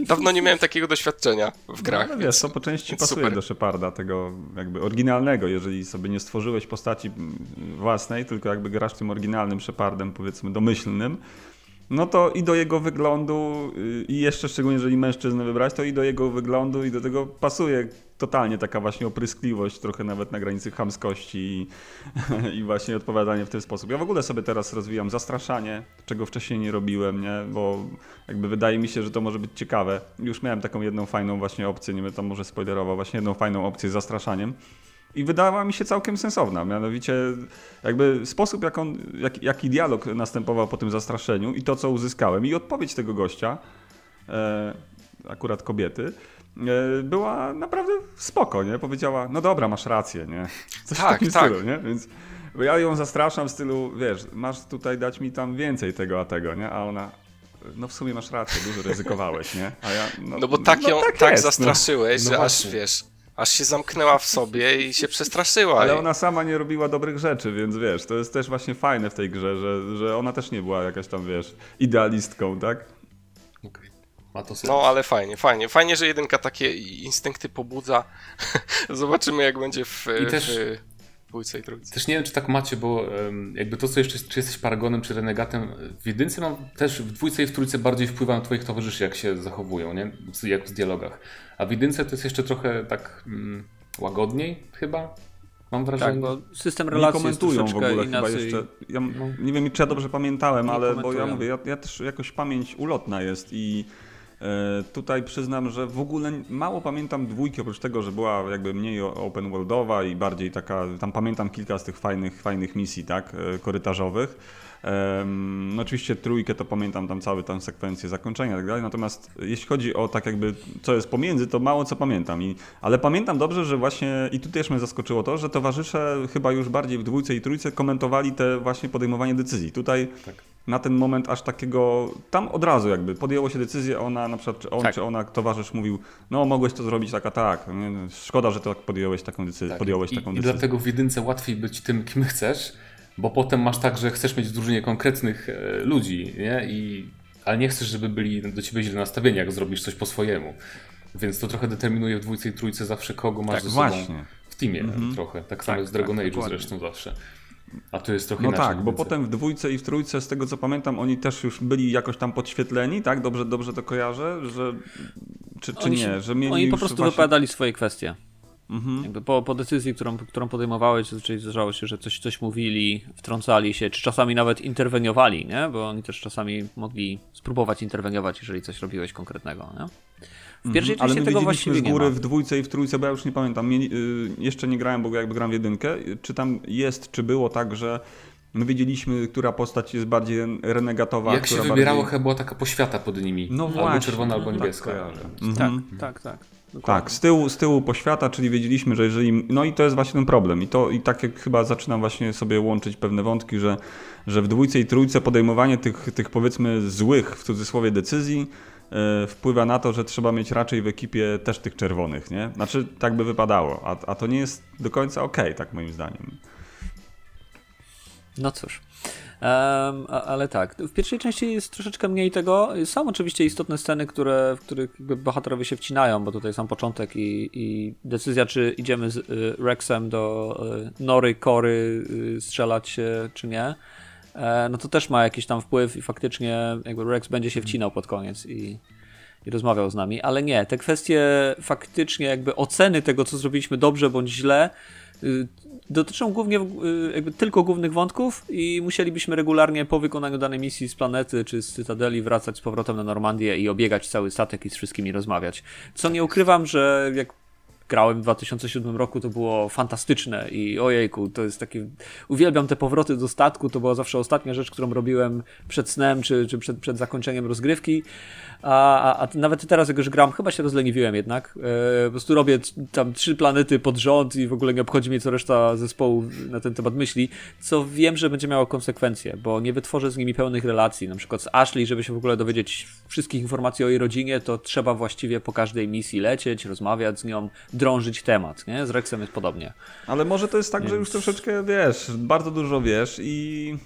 S3: Dawno nie miałem takiego doświadczenia w grach.
S1: No, wiesz, to po części pasuje super. do Sheparda, tego jakby oryginalnego. Jeżeli sobie nie stworzyłeś postaci własnej, tylko jakby grasz tym oryginalnym Shepardem, powiedzmy domyślnym, no to i do jego wyglądu, y, i jeszcze szczególnie jeżeli mężczyznę wybrać, to i do jego wyglądu i do tego pasuje totalnie taka właśnie opryskliwość, trochę nawet na granicy chamskości i, *laughs* i, właśnie odpowiadanie w ten sposób. Ja w ogóle sobie teraz rozwijam zastraszanie, czego wcześniej nie robiłem, nie? bo jakby wydaje mi się, że to może być ciekawe. Już miałem taką jedną fajną właśnie opcję, nie będę tam może spoilerował, właśnie jedną fajną opcję z zastraszaniem i wydała mi się całkiem sensowna. Mianowicie, jakby sposób, jak on, jak, jaki dialog następował po tym zastraszeniu i to, co uzyskałem, i odpowiedź tego gościa e, akurat kobiety, e, była naprawdę spoko, nie? Powiedziała, no dobra, masz rację, nie? Coś tak, w takim tak. stylu, nie? Więc ja ją zastraszam w stylu, wiesz, masz tutaj dać mi tam więcej tego a tego, nie? A ona, no w sumie masz rację, dużo ryzykowałeś, nie? A
S3: ja, no, no bo tak no ją tak, tak jest, no. zastraszyłeś, no. że aż wiesz, aż się zamknęła w sobie i się przestraszyła.
S1: Ale ona sama nie robiła dobrych rzeczy, więc wiesz, to jest też właśnie fajne w tej grze, że, że ona też nie była jakaś tam, wiesz, idealistką, tak?
S3: Okay. No, ale fajnie, fajnie. Fajnie, że jedynka takie instynkty pobudza. *laughs* Zobaczymy, jak będzie w, I też... w dwójce i trójce.
S2: Też nie wiem, czy tak macie, bo jakby to, co jeszcze, czy jesteś paragonem, czy renegatem, w jedynce mam też, w dwójce i w trójce bardziej wpływa na twoich towarzyszy, jak się zachowują, nie? Jak w dialogach. A w jedynce to jest jeszcze trochę tak mm, łagodniej chyba, Mam wrażenie. Tak,
S4: bo system relacji nie komentują w ogóle
S1: inaczej. chyba jeszcze. Ja, no. Nie wiem, czy ja dobrze pamiętałem, ale bo ja mówię, ja, ja, też jakoś pamięć ulotna jest i tutaj przyznam, że w ogóle mało pamiętam dwójki, oprócz tego, że była jakby mniej open worldowa i bardziej taka, tam pamiętam kilka z tych fajnych, fajnych misji, tak, e, korytarzowych. Um, oczywiście trójkę to pamiętam tam całe tam sekwencje zakończenia i tak dalej, natomiast jeśli chodzi o tak jakby co jest pomiędzy, to mało co pamiętam. I, ale pamiętam dobrze, że właśnie i tu też mnie zaskoczyło to, że towarzysze chyba już bardziej w dwójce i trójce komentowali te właśnie podejmowanie decyzji. Tutaj tak na ten moment aż takiego, tam od razu jakby podjęło się decyzję, ona na przykład, czy on, tak. czy ona, towarzysz mówił, no mogłeś to zrobić tak, a tak, szkoda, że tak podjąłeś taką decyzję. Tak. Podjąłeś
S2: I,
S1: taką
S2: I
S1: decyzję.
S2: dlatego w jedynce łatwiej być tym, kim chcesz, bo potem masz tak, że chcesz mieć w drużynie konkretnych e, ludzi, nie? I, ale nie chcesz, żeby byli do ciebie źle nastawieni, jak zrobisz coś po swojemu. Więc to trochę determinuje w dwójce i trójce zawsze kogo masz tak, ze sobą właśnie. w teamie mm-hmm. trochę. Tak samo tak, z Dragon tak, Age zresztą zawsze. A tu jest trochę
S1: No tak, bo potem w dwójce i w trójce, z tego co pamiętam, oni też już byli jakoś tam podświetleni, tak? Dobrze, dobrze to kojarzę, że czy, czy nie, się, że mieli
S4: Oni po prostu właśnie... wypowiadali swoje kwestie. Mhm. Jakby po, po decyzji, którą, którą podejmowałeś, zazwyczaj zdarzało się, że coś, coś mówili, wtrącali się, czy czasami nawet interweniowali, nie? Bo oni też czasami mogli spróbować interweniować, jeżeli coś robiłeś konkretnego, nie?
S1: W pierwszej mhm. części Ale my tego właściwie z góry w dwójce i w trójce, bo ja już nie pamiętam, Mieli, y, jeszcze nie grałem, bo jakby gram w jedynkę, czy tam jest, czy było tak, że My wiedzieliśmy, która postać jest bardziej renegatowa.
S2: Jak się wybierało, bardziej... chyba była taka poświata pod nimi. No albo właśnie. czerwona, albo tak niebieska.
S4: Tak, mhm. tak, tak. tak.
S1: Tak, z tyłu, z tyłu poświata, czyli wiedzieliśmy, że jeżeli. No i to jest właśnie ten problem. I to i tak jak chyba zaczynam właśnie sobie łączyć pewne wątki, że, że w dwójce i trójce podejmowanie tych, tych powiedzmy złych w cudzysłowie decyzji wpływa na to, że trzeba mieć raczej w ekipie też tych czerwonych, nie? Znaczy, tak by wypadało, a, a to nie jest do końca ok, tak moim zdaniem.
S4: No cóż. Um, ale tak, w pierwszej części jest troszeczkę mniej tego. Są oczywiście istotne sceny, które, w których bohaterowie się wcinają, bo tutaj sam początek i, i decyzja, czy idziemy z y, Rexem do y, Nory, Kory y, strzelać się, czy nie. E, no to też ma jakiś tam wpływ i faktycznie jakby Rex będzie się wcinał pod koniec i, i rozmawiał z nami, ale nie, te kwestie faktycznie jakby oceny tego, co zrobiliśmy dobrze bądź źle, y, dotyczą głównie y, jakby tylko głównych wątków i musielibyśmy regularnie po wykonaniu danej misji z planety czy z Cytadeli wracać z powrotem na Normandię i obiegać cały statek i z wszystkimi rozmawiać. Co nie ukrywam, że jak grałem w 2007 roku, to było fantastyczne i ojejku, to jest takie, uwielbiam te powroty do statku, to była zawsze ostatnia rzecz, którą robiłem przed snem, czy, czy przed, przed zakończeniem rozgrywki, a, a, nawet teraz, jak już gram, chyba się rozleniwiłem jednak, e, po prostu robię tam trzy planety pod rząd i w ogóle nie obchodzi mnie, co reszta zespołu na ten temat myśli, co wiem, że będzie miało konsekwencje, bo nie wytworzę z nimi pełnych relacji, na przykład z Ashley, żeby się w ogóle dowiedzieć wszystkich informacji o jej rodzinie, to trzeba właściwie po każdej misji lecieć, rozmawiać z nią, drążyć temat, nie? Z Rexem jest podobnie.
S1: Ale może to jest tak, Więc... że już troszeczkę wiesz, bardzo dużo wiesz i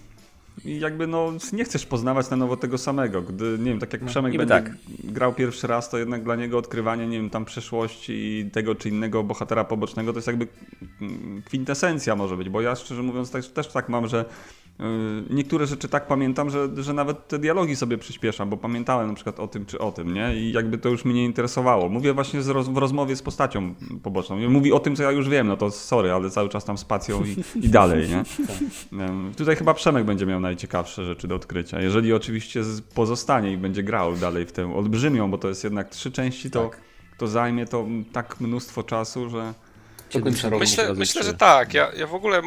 S1: i jakby no nie chcesz poznawać na nowo tego samego. Gdy, nie wiem, tak jak no, Przemek będzie tak. grał pierwszy raz, to jednak dla niego odkrywanie, nie wiem, tam przeszłości i tego czy innego bohatera pobocznego to jest jakby mm, kwintesencja może być, bo ja szczerze mówiąc też, też tak mam, że niektóre rzeczy tak pamiętam, że, że nawet te dialogi sobie przyspieszam, bo pamiętałem na przykład o tym czy o tym, nie? I jakby to już mnie nie interesowało. Mówię właśnie roz, w rozmowie z postacią poboczną. Mówi o tym, co ja już wiem, no to sorry, ale cały czas tam spacją i, i dalej, nie? *laughs* Tutaj chyba Przemek będzie miał najciekawsze rzeczy do odkrycia. Jeżeli oczywiście pozostanie i będzie grał dalej w tę olbrzymią, bo to jest jednak trzy części, to, tak. to zajmie to tak mnóstwo czasu, że...
S3: Myślę, myślę, że tak. Ja, ja w ogóle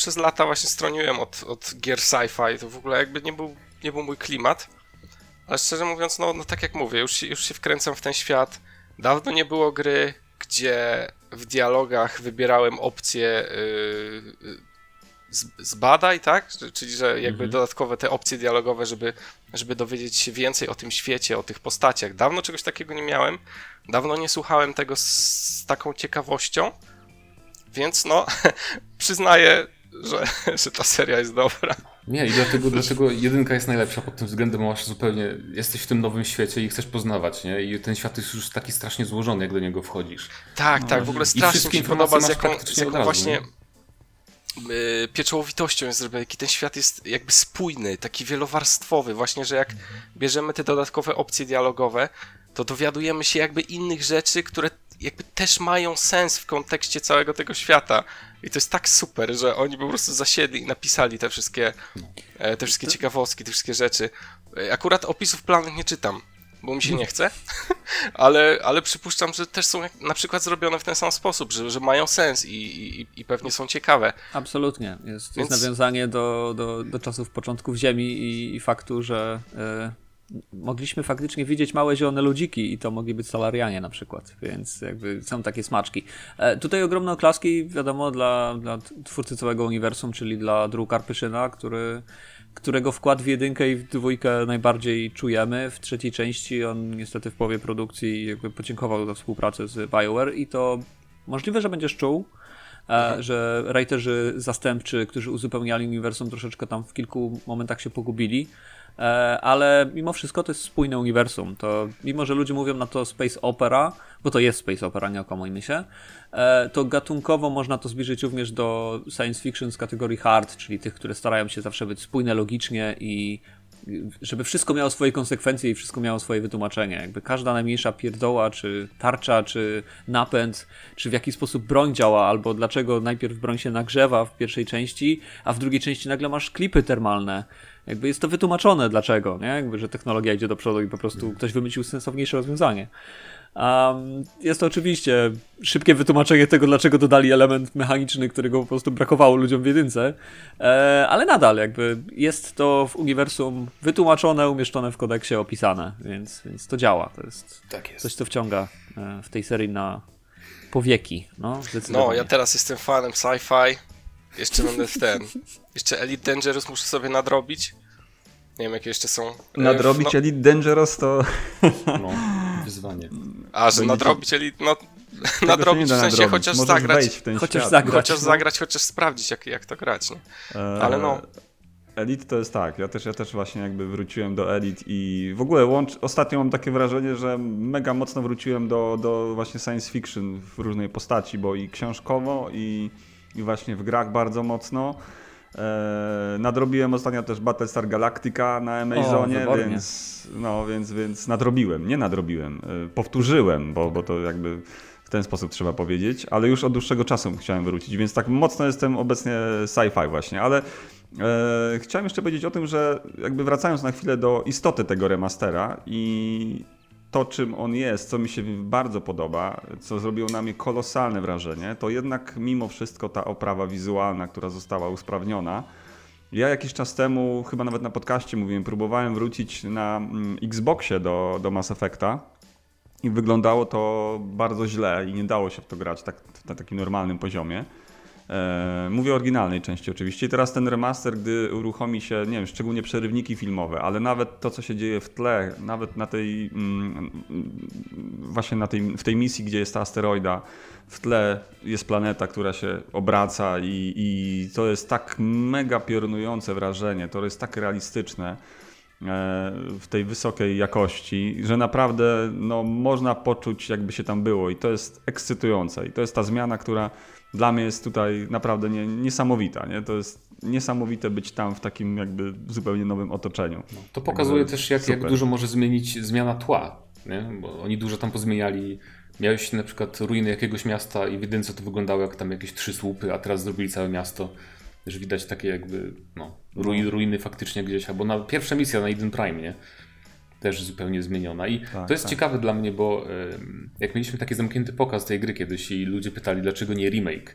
S3: przez lata właśnie stroniłem od, od gier sci-fi, to w ogóle jakby nie był, nie był mój klimat. ale szczerze mówiąc, no, no tak jak mówię, już, już się wkręcam w ten świat. Dawno nie było gry, gdzie w dialogach wybierałem opcję yy, zbadaj, tak? Czyli, że jakby mhm. dodatkowe te opcje dialogowe, żeby, żeby dowiedzieć się więcej o tym świecie, o tych postaciach. Dawno czegoś takiego nie miałem, dawno nie słuchałem tego z, z taką ciekawością, więc no, *laughs* przyznaję, że, *laughs* że ta seria jest dobra.
S2: Nie, i dlatego, dlatego jedynka jest najlepsza pod tym względem, masz zupełnie, jesteś w tym nowym świecie i chcesz poznawać, nie? I ten świat jest już taki strasznie złożony, jak do niego wchodzisz.
S3: Tak, no, tak, w ogóle strasznie mi się podoba, z jaką, z jaką właśnie yy, pieczołowitością jest zrobiony, jaki ten świat jest jakby spójny, taki wielowarstwowy, właśnie, że jak bierzemy te dodatkowe opcje dialogowe, to dowiadujemy się jakby innych rzeczy, które jakby też mają sens w kontekście całego tego świata. I to jest tak super, że oni po prostu zasiedli i napisali te wszystkie, e, te wszystkie ciekawostki, te wszystkie rzeczy. E, akurat opisów planów nie czytam, bo mi się nie chce, *laughs* ale, ale przypuszczam, że też są na przykład zrobione w ten sam sposób, że, że mają sens i, i, i pewnie są ciekawe.
S4: Absolutnie. Jest, Więc... jest nawiązanie do, do, do czasów początków Ziemi i, i faktu, że y, mogliśmy faktycznie widzieć małe zielone ludziki i to mogli być salarianie na przykład, więc jakby są takie smaczki. E, tutaj ogromne oklaski, wiadomo, dla, dla twórcy całego uniwersum, czyli dla Drew Karpyszyna, który którego wkład w jedynkę i w dwójkę najbardziej czujemy. W trzeciej części on niestety w połowie produkcji jakby podziękował za współpracę z BioWare i to możliwe, że będziesz czuł, e, mhm. że writerzy zastępczy, którzy uzupełniali uniwersum troszeczkę tam w kilku momentach się pogubili, ale mimo wszystko to jest spójne uniwersum. To mimo, że ludzie mówią na to space opera, bo to jest space opera, nie okłamujmy się, E, to gatunkowo można to zbliżyć również do science fiction z kategorii hard, czyli tych, które starają się zawsze być spójne logicznie i żeby wszystko miało swoje konsekwencje i wszystko miało swoje wytłumaczenie. Jakby każda najmniejsza pierdoła, czy tarcza, czy napęd, czy w jaki sposób broń działa, albo dlaczego najpierw broń się nagrzewa w pierwszej części, a w drugiej części nagle masz klipy termalne. Jakby jest to wytłumaczone dlaczego, nie? Jakby, że technologia idzie do przodu i po prostu ktoś wymyślił sensowniejsze rozwiązanie. Um, jest to oczywiście szybkie wytłumaczenie tego, dlaczego dodali element mechaniczny, którego po prostu brakowało ludziom w jedynce, e, ale nadal jakby jest to w uniwersum wytłumaczone, umieszczone w kodeksie, opisane, więc, więc to działa. To jest, tak jest coś, co wciąga e, w tej serii na powieki. No,
S3: no ja teraz jestem fanem sci-fi. Jeszcze będę w ten. Jeszcze Elite Dangerous muszę sobie nadrobić. Nie wiem, jakie jeszcze są. E,
S1: nadrobić no... Elite Dangerous to. No,
S2: wyzwanie.
S3: A, że nadrobić Elite. No, *laughs* nadrobić w sensie nadrobić. chociaż Możesz zagrać.
S4: chociaż świat. zagrać.
S3: Chociaż no. zagrać, chociaż sprawdzić, jak, jak to grać. Nie? E, Ale no.
S1: Elite to jest tak, ja też, ja też właśnie jakby wróciłem do Elite i w ogóle łącz, ostatnio mam takie wrażenie, że mega mocno wróciłem do, do właśnie science fiction w różnej postaci, bo i książkowo i, i właśnie w grach bardzo mocno. E, nadrobiłem ostatnio też Battlestar Galactica na Amazonie, o, więc, no, więc, więc nadrobiłem, nie nadrobiłem, e, powtórzyłem, bo, bo to jakby w ten sposób trzeba powiedzieć, ale już od dłuższego czasu chciałem wrócić, więc tak mocno jestem obecnie sci-fi właśnie, ale e, chciałem jeszcze powiedzieć o tym, że jakby wracając na chwilę do istoty tego remastera i to, czym on jest, co mi się bardzo podoba, co zrobiło na mnie kolosalne wrażenie, to jednak mimo wszystko ta oprawa wizualna, która została usprawniona. Ja jakiś czas temu, chyba nawet na podcaście mówiłem, próbowałem wrócić na mm, Xboxie do, do Mass Effecta i wyglądało to bardzo źle i nie dało się w to grać tak, na takim normalnym poziomie. E, mówię o oryginalnej części oczywiście. I teraz ten remaster, gdy uruchomi się, nie wiem, szczególnie przerywniki filmowe, ale nawet to, co się dzieje w tle, nawet na tej, mm, właśnie na tej, w tej misji, gdzie jest ta asteroida, w tle jest planeta, która się obraca i, i to jest tak mega piorunujące wrażenie, to jest tak realistyczne e, w tej wysokiej jakości, że naprawdę no, można poczuć, jakby się tam było, i to jest ekscytujące. I to jest ta zmiana, która dla mnie jest tutaj naprawdę nie, niesamowita. Nie? To jest niesamowite być tam w takim jakby zupełnie nowym otoczeniu.
S2: No, to pokazuje też, jak, jak dużo może zmienić zmiana tła. Nie? Bo oni dużo tam pozmieniali. Miałeś na przykład ruiny jakiegoś miasta i w jedynce to wyglądało jak tam jakieś trzy słupy, a teraz zrobili całe miasto. Że widać takie jakby no, ruiny, ruiny faktycznie gdzieś, albo na pierwsza misja na Eden Prime, nie? Też zupełnie zmieniona. I tak, to jest tak. ciekawe dla mnie, bo jak mieliśmy taki zamknięty pokaz tej gry kiedyś i ludzie pytali, dlaczego nie remake,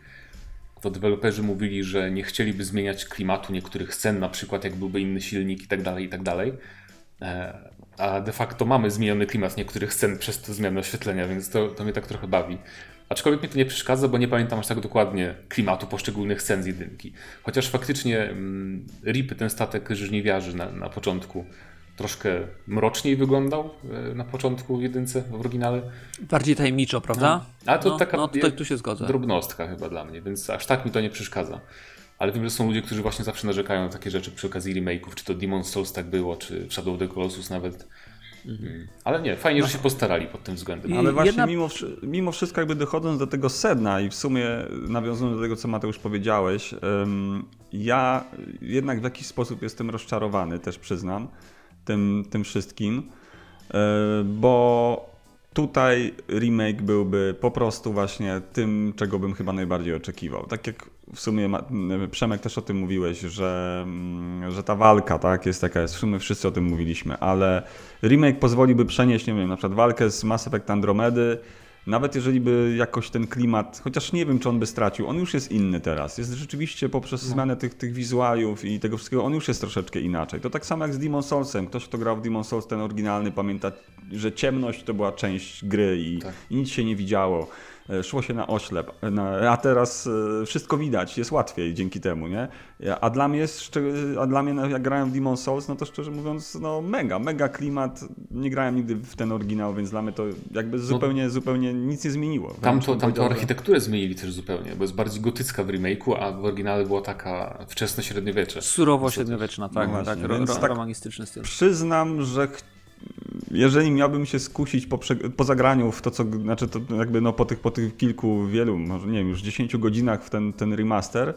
S2: to deweloperzy mówili, że nie chcieliby zmieniać klimatu niektórych scen, na przykład jak byłby inny silnik i tak dalej, i tak dalej. E, a de facto mamy zmieniony klimat niektórych scen przez tę zmianę oświetlenia, więc to, to mnie tak trochę bawi. Aczkolwiek mi to nie przeszkadza, bo nie pamiętam aż tak dokładnie klimatu poszczególnych scen z jedynki. Chociaż faktycznie mm, Rip, ten statek żniwiarzy na, na początku, troszkę mroczniej wyglądał e, na początku w jedynce w oryginale.
S4: Bardziej tajemniczo, prawda?
S2: No. A to no, taka
S4: no, tutaj, tu się zgodzę.
S2: drobnostka chyba dla mnie, więc aż tak mi to nie przeszkadza. Ale wiem, że są ludzie, którzy właśnie zawsze narzekają na takie rzeczy przy okazji remake'ów, czy to Demon Souls tak było, czy Shadow of the Colossus nawet. Mhm. Ale nie, fajnie, że się postarali pod tym względem.
S1: Ale właśnie jedna... mimo, mimo wszystko jakby dochodząc do tego sedna i w sumie nawiązując do tego, co Mateusz powiedziałeś, ja jednak w jakiś sposób jestem rozczarowany, też przyznam, tym, tym wszystkim, e, bo tutaj remake byłby po prostu właśnie tym, czego bym chyba najbardziej oczekiwał. Tak jak w sumie Przemek też o tym mówiłeś, że, mm, że ta walka tak, jest taka jest. W sumie wszyscy o tym mówiliśmy, ale remake pozwoliłby przenieść, nie wiem, na przykład walkę z Mass Effect Andromedy nawet jeżeli by jakoś ten klimat, chociaż nie wiem, czy on by stracił, on już jest inny teraz. Jest rzeczywiście poprzez no. zmianę tych, tych wizualiów i tego wszystkiego, on już jest troszeczkę inaczej. To tak samo jak z Demon Soulsem. Ktoś, kto grał w Demon Souls, ten oryginalny, pamięta, że ciemność to była część gry i, tak. i nic się nie widziało. E, szło się na oślep, e, a teraz e, wszystko widać, jest łatwiej dzięki temu, nie? A dla mnie, jest, a dla mnie no, jak grałem w Demon Souls, no to szczerze mówiąc, no mega, mega klimat, nie grałem nigdy w ten oryginał, więc dla mnie to jakby no zupełnie, no, zupełnie nic nie zmieniło.
S2: Tam to, tam to architekturę zmienili też zupełnie, bo jest bardziej gotycka w remake'u, a w oryginale była taka wczesno-średniowiecze.
S4: Surowo średniowieczna, tak, no tak, ro, ro, tak romanistyczny styl.
S1: Przyznam, że jeżeli miałbym się skusić po, po zagraniu w to, co, znaczy to jakby no po tych, po tych kilku, wielu, może nie wiem, już 10 godzinach w ten, ten remaster,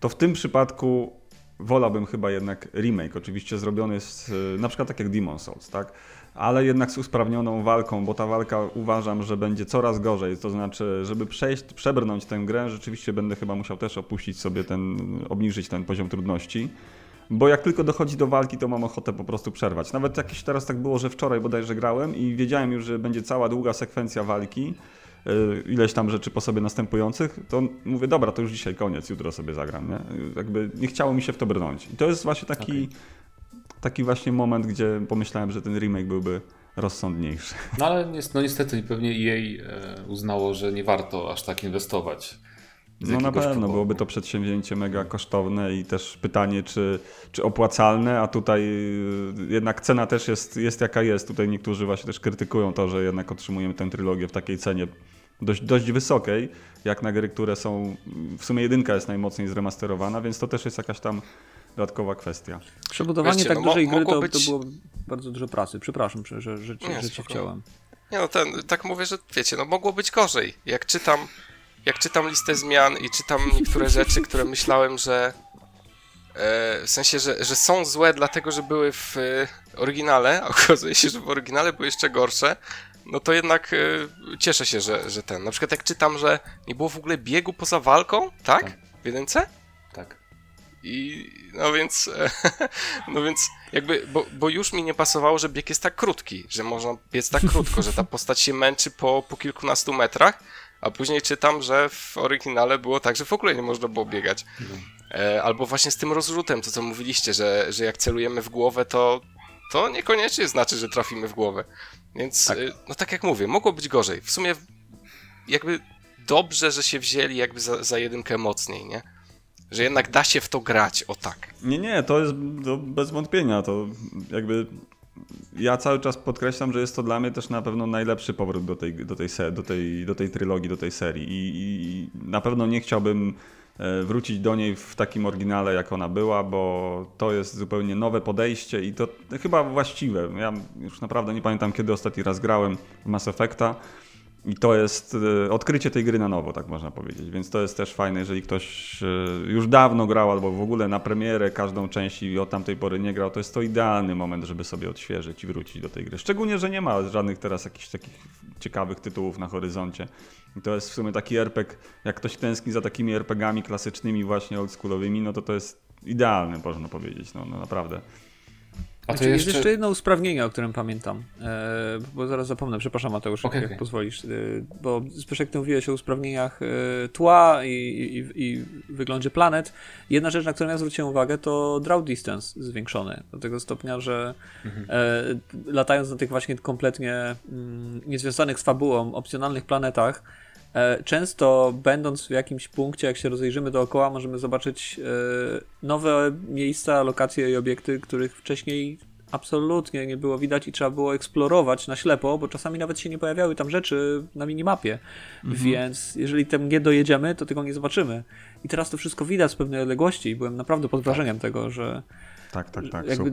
S1: to w tym przypadku wolałbym chyba jednak remake, oczywiście zrobiony z, na przykład tak jak Demon Souls, tak? Ale jednak z usprawnioną walką, bo ta walka uważam, że będzie coraz gorzej. To znaczy, żeby przejść, przebrnąć tę grę, rzeczywiście będę chyba musiał też opuścić sobie ten, obniżyć ten poziom trudności. Bo jak tylko dochodzi do walki, to mam ochotę po prostu przerwać. Nawet jakieś teraz tak było, że wczoraj bodajże grałem i wiedziałem już, że będzie cała długa sekwencja walki, yy, ileś tam rzeczy po sobie następujących, to mówię, dobra, to już dzisiaj koniec, jutro sobie zagram. Nie? Jakby nie chciało mi się w to brnąć. I to jest właśnie taki, okay. taki właśnie moment, gdzie pomyślałem, że ten remake byłby rozsądniejszy.
S2: No ale no niestety pewnie jej e, uznało, że nie warto aż tak inwestować
S1: no na pewno, powodu. byłoby to przedsięwzięcie mega kosztowne i też pytanie, czy, czy opłacalne, a tutaj y, jednak cena też jest, jest jaka jest. Tutaj niektórzy właśnie też krytykują to, że jednak otrzymujemy tę trylogię w takiej cenie dość, dość wysokiej, jak na gry, które są, w sumie jedynka jest najmocniej zremasterowana, więc to też jest jakaś tam dodatkowa kwestia.
S4: Przebudowanie Wiecie, tak no, dużej gry to, być... to było bardzo dużo pracy. Przepraszam, że, że, że, nie, że cię chciałem.
S3: Nie no, ten, tak mówię, że wiecie, no mogło być gorzej. Jak czytam jak czytam listę zmian i czytam niektóre rzeczy, które myślałem, że e, w sensie, że, że są złe dlatego, że były w e, oryginale, a okazuje się, że w oryginale były jeszcze gorsze, no to jednak e, cieszę się, że, że ten. Na przykład jak czytam, że nie było w ogóle biegu poza walką, tak? tak. W jedynce?
S2: Tak.
S3: I no więc, *laughs* no więc jakby, bo, bo już mi nie pasowało, że bieg jest tak krótki, że można biec tak krótko, że ta postać się męczy po, po kilkunastu metrach, a później czytam, że w oryginale było tak, że w ogóle nie można było biegać. E, albo właśnie z tym rozrzutem, to co mówiliście, że, że jak celujemy w głowę, to, to niekoniecznie znaczy, że trafimy w głowę. Więc, tak. E, no tak jak mówię, mogło być gorzej. W sumie jakby dobrze, że się wzięli jakby za, za jedynkę mocniej, nie? Że jednak da się w to grać, o tak.
S1: Nie, nie, to jest to bez wątpienia. To jakby ja cały czas podkreślam, że jest to dla mnie też na pewno najlepszy powrót do tej, do tej, do tej, do tej trylogii, do tej serii. I, I, na pewno nie chciałbym e, wrócić do niej w takim oryginale, jak ona była, bo to jest zupełnie nowe podejście i to chyba właściwe. Ja już naprawdę nie pamiętam, kiedy ostatni raz grałem w Mass Effecta. I to jest e, odkrycie tej gry na nowo, tak można powiedzieć. Więc to jest też fajne, jeżeli ktoś e, już dawno grał albo w ogóle na premierę każdą część i od tamtej pory nie grał, to jest to idealny moment, żeby sobie odświeżyć i wrócić do tej gry. Szczególnie, że nie ma żadnych teraz jakichś takich ciekawych tytułów na horyzoncie. I to jest w sumie taki RPG, jak ktoś tęskni za takimi RPGami klasycznymi, właśnie oldschoolowymi, no to to jest idealny, można powiedzieć, no, no naprawdę.
S4: A to znaczy, jeszcze... Jest jeszcze jedno usprawnienie, o którym pamiętam, e, bo zaraz zapomnę, przepraszam Mateusz, okay, jak okay. pozwolisz, e, bo Zbyszek, ty mówiłeś o usprawnieniach e, tła i, i, i, wyglądzie planet. Jedna rzecz, na którą ja zwróciłem uwagę, to draw distance zwiększony, do tego stopnia, że mhm. latając na tych właśnie kompletnie mm, niezwiązanych z fabułą, opcjonalnych planetach, E, często będąc w jakimś punkcie, jak się rozejrzymy dookoła, możemy zobaczyć e, nowe miejsca, lokacje i obiekty, których wcześniej absolutnie nie było widać i trzeba było eksplorować na ślepo, bo czasami nawet się nie pojawiały tam rzeczy na minimapie. Mhm. Więc jeżeli tam nie dojedziemy, to tego nie zobaczymy. I teraz to wszystko widać z pewnej odległości i byłem naprawdę pod wrażeniem tego, że
S1: tak, tak, tak.
S4: Jakby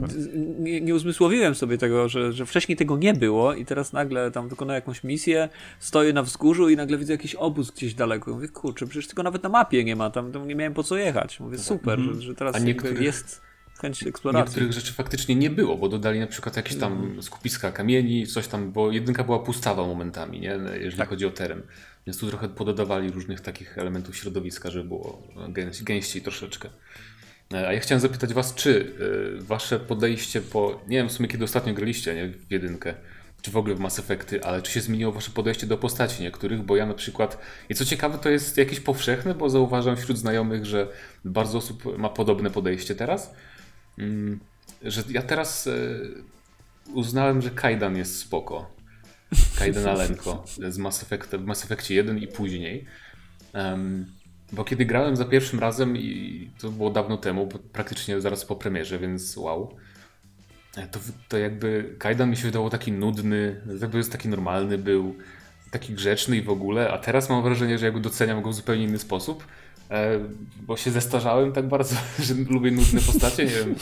S4: nie, nie, uzmysłowiłem sobie tego, że, że wcześniej tego nie było i teraz nagle tam wykonuję jakąś misję, stoję na wzgórzu i nagle widzę jakiś obóz gdzieś daleko. Mówię, kurczę, przecież tego nawet na mapie nie ma, tam, tam nie miałem po co jechać. Mówię, super, mhm. że, że teraz jest chęć eksploracji.
S2: Niektórych rzeczy faktycznie nie było, bo dodali na przykład jakieś tam mhm. skupiska kamieni, coś tam, bo jedynka była pustawa momentami, nie? jeżeli tak. chodzi o teren. Więc tu trochę pododawali różnych takich elementów środowiska, żeby było gęściej troszeczkę. E, a ja chciałem zapytać Was, czy e, Wasze podejście po. Nie wiem w sumie kiedy ostatnio graliście nie? w jedynkę, czy w ogóle w Mass Effecty, ale czy się zmieniło Wasze podejście do postaci niektórych? Bo ja na przykład. I co ciekawe, to jest jakieś powszechne, bo zauważam wśród znajomych, że bardzo osób ma podobne podejście teraz. Mm, że ja teraz e, uznałem, że Kaidan jest spoko. Kaidan Alenko *laughs* z Mass, Effect, Mass Effectie 1 i później. Um, bo kiedy grałem za pierwszym razem i to było dawno temu, praktycznie zaraz po premierze, więc wow. To, to jakby Kaidan mi się wydawał taki nudny, jakby jest taki normalny był, taki grzeczny i w ogóle, a teraz mam wrażenie, że jakby doceniam go w zupełnie inny sposób, e, bo się zestarzałem tak bardzo, *laughs* że lubię nudne postacie, nie wiem,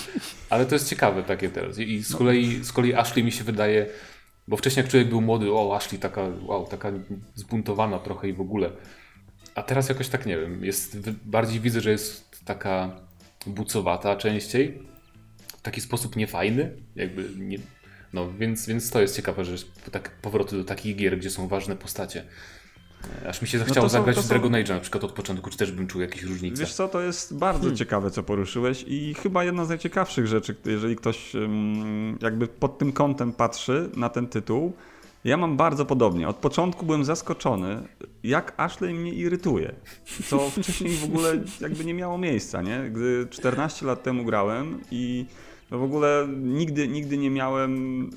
S2: ale to jest ciekawe takie teraz. I z kolei, z kolei Ashley mi się wydaje, bo wcześniej jak człowiek był młody, o Ashley taka, wow, taka zbuntowana trochę i w ogóle, a teraz jakoś tak nie wiem, jest, bardziej widzę, że jest taka bucowata częściej, w taki sposób niefajny, jakby nie, no więc, więc to jest ciekawe, że tak, powroty do takich gier, gdzie są ważne postacie. Aż mi się zachciało no zagrać są... w Dragon Age na przykład od początku, czy też bym czuł jakieś różnice.
S1: Wiesz co, to jest bardzo hmm. ciekawe, co poruszyłeś i chyba jedna z najciekawszych rzeczy, jeżeli ktoś jakby pod tym kątem patrzy na ten tytuł, ja mam bardzo podobnie. Od początku byłem zaskoczony, jak Ashley mnie irytuje. Co wcześniej w ogóle jakby nie miało miejsca, nie? Gdy 14 lat temu grałem i no w ogóle nigdy, nigdy nie miałem.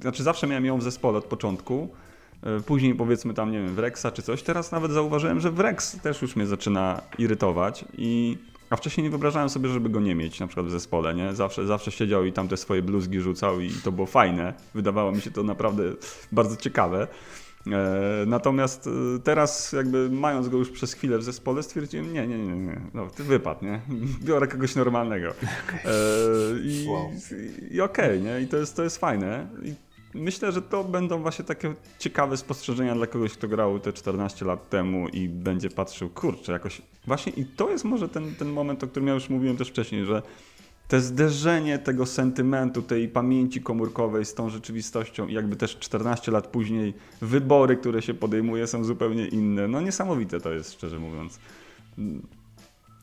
S1: Znaczy, zawsze miałem ją w zespole od początku. E, później powiedzmy tam, nie wiem, w Rexa czy coś. Teraz nawet zauważyłem, że w Rex też już mnie zaczyna irytować i a wcześniej nie wyobrażałem sobie, żeby go nie mieć na przykład w zespole, nie? Zawsze, zawsze siedział i tam te swoje bluzgi rzucał i to było fajne. Wydawało mi się to naprawdę bardzo ciekawe. E, natomiast e, teraz jakby mając go już przez chwilę w zespole stwierdziłem, nie, nie, nie, nie, no, ty wypadł, nie? *laughs* Biorę kogoś normalnego. E, I, wow. i, i okej, okay, nie? I to jest, to jest fajne. I myślę, że to będą właśnie takie ciekawe spostrzeżenia dla kogoś, kto grał te 14 lat temu i będzie patrzył, kurczę, jakoś właśnie i to jest może ten, ten moment, o którym ja już mówiłem też wcześniej, że te zderzenie tego sentymentu, tej pamięci komórkowej z tą rzeczywistością i jakby też 14 lat później wybory, które się podejmuje są zupełnie inne. No niesamowite to jest, szczerze mówiąc.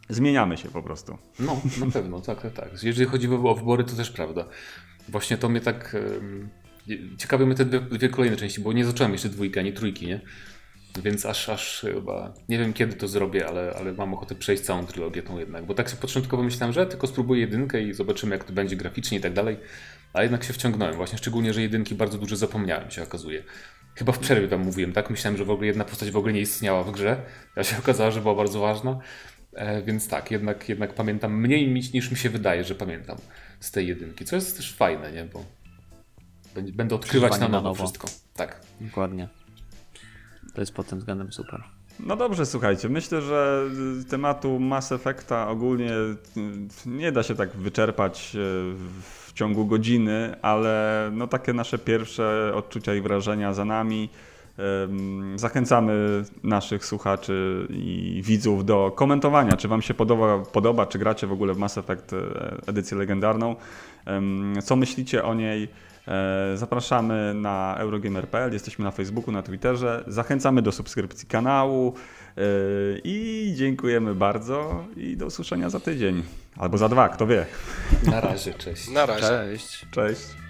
S1: Zmieniamy się po prostu.
S2: No, na pewno, tak, tak, tak. Jeżeli chodzi o wybory, to też prawda. Właśnie to mnie tak Ciekawe mnie te dwie, dwie, kolejne części, bo nie zacząłem jeszcze dwójki ani trójki, nie? Więc aż, aż chyba nie wiem kiedy to zrobię, ale, ale mam ochotę przejść całą trylogię tą jednak. Bo tak sobie początkowo myślałem, że tylko spróbuję jedynkę i zobaczymy jak to będzie graficznie i tak dalej. A jednak się wciągnąłem, właśnie szczególnie, że jedynki bardzo dużo zapomniałem, się okazuje. Chyba w przerwie tam mówiłem, tak? Myślałem, że w ogóle jedna postać w ogóle nie istniała w grze, a się okazało, że była bardzo ważna. E, więc tak, jednak, jednak pamiętam mniej niż mi się wydaje, że pamiętam z tej jedynki, co jest też fajne, nie? Bo Będę odkrywać na nowo, na nowo wszystko. Tak.
S4: Dokładnie. To jest pod tym względem super.
S1: No dobrze, słuchajcie, myślę, że tematu Mass Effecta ogólnie nie da się tak wyczerpać e, w ciągu godziny, ale no takie nasze pierwsze odczucia i wrażenia za nami. Zachęcamy naszych słuchaczy i widzów do komentowania, czy Wam się podoba, podoba czy gracie w ogóle w Mass Effect e, edycję legendarną. Co myślicie o niej? E, zapraszamy na Eurogamer.pl, jesteśmy na Facebooku, na Twitterze. Zachęcamy do subskrypcji kanału e, i dziękujemy bardzo i do usłyszenia za tydzień. Albo za dwa, kto wie.
S2: Na razie, cześć.
S3: Na razie.
S2: Cześć.
S1: Cześć.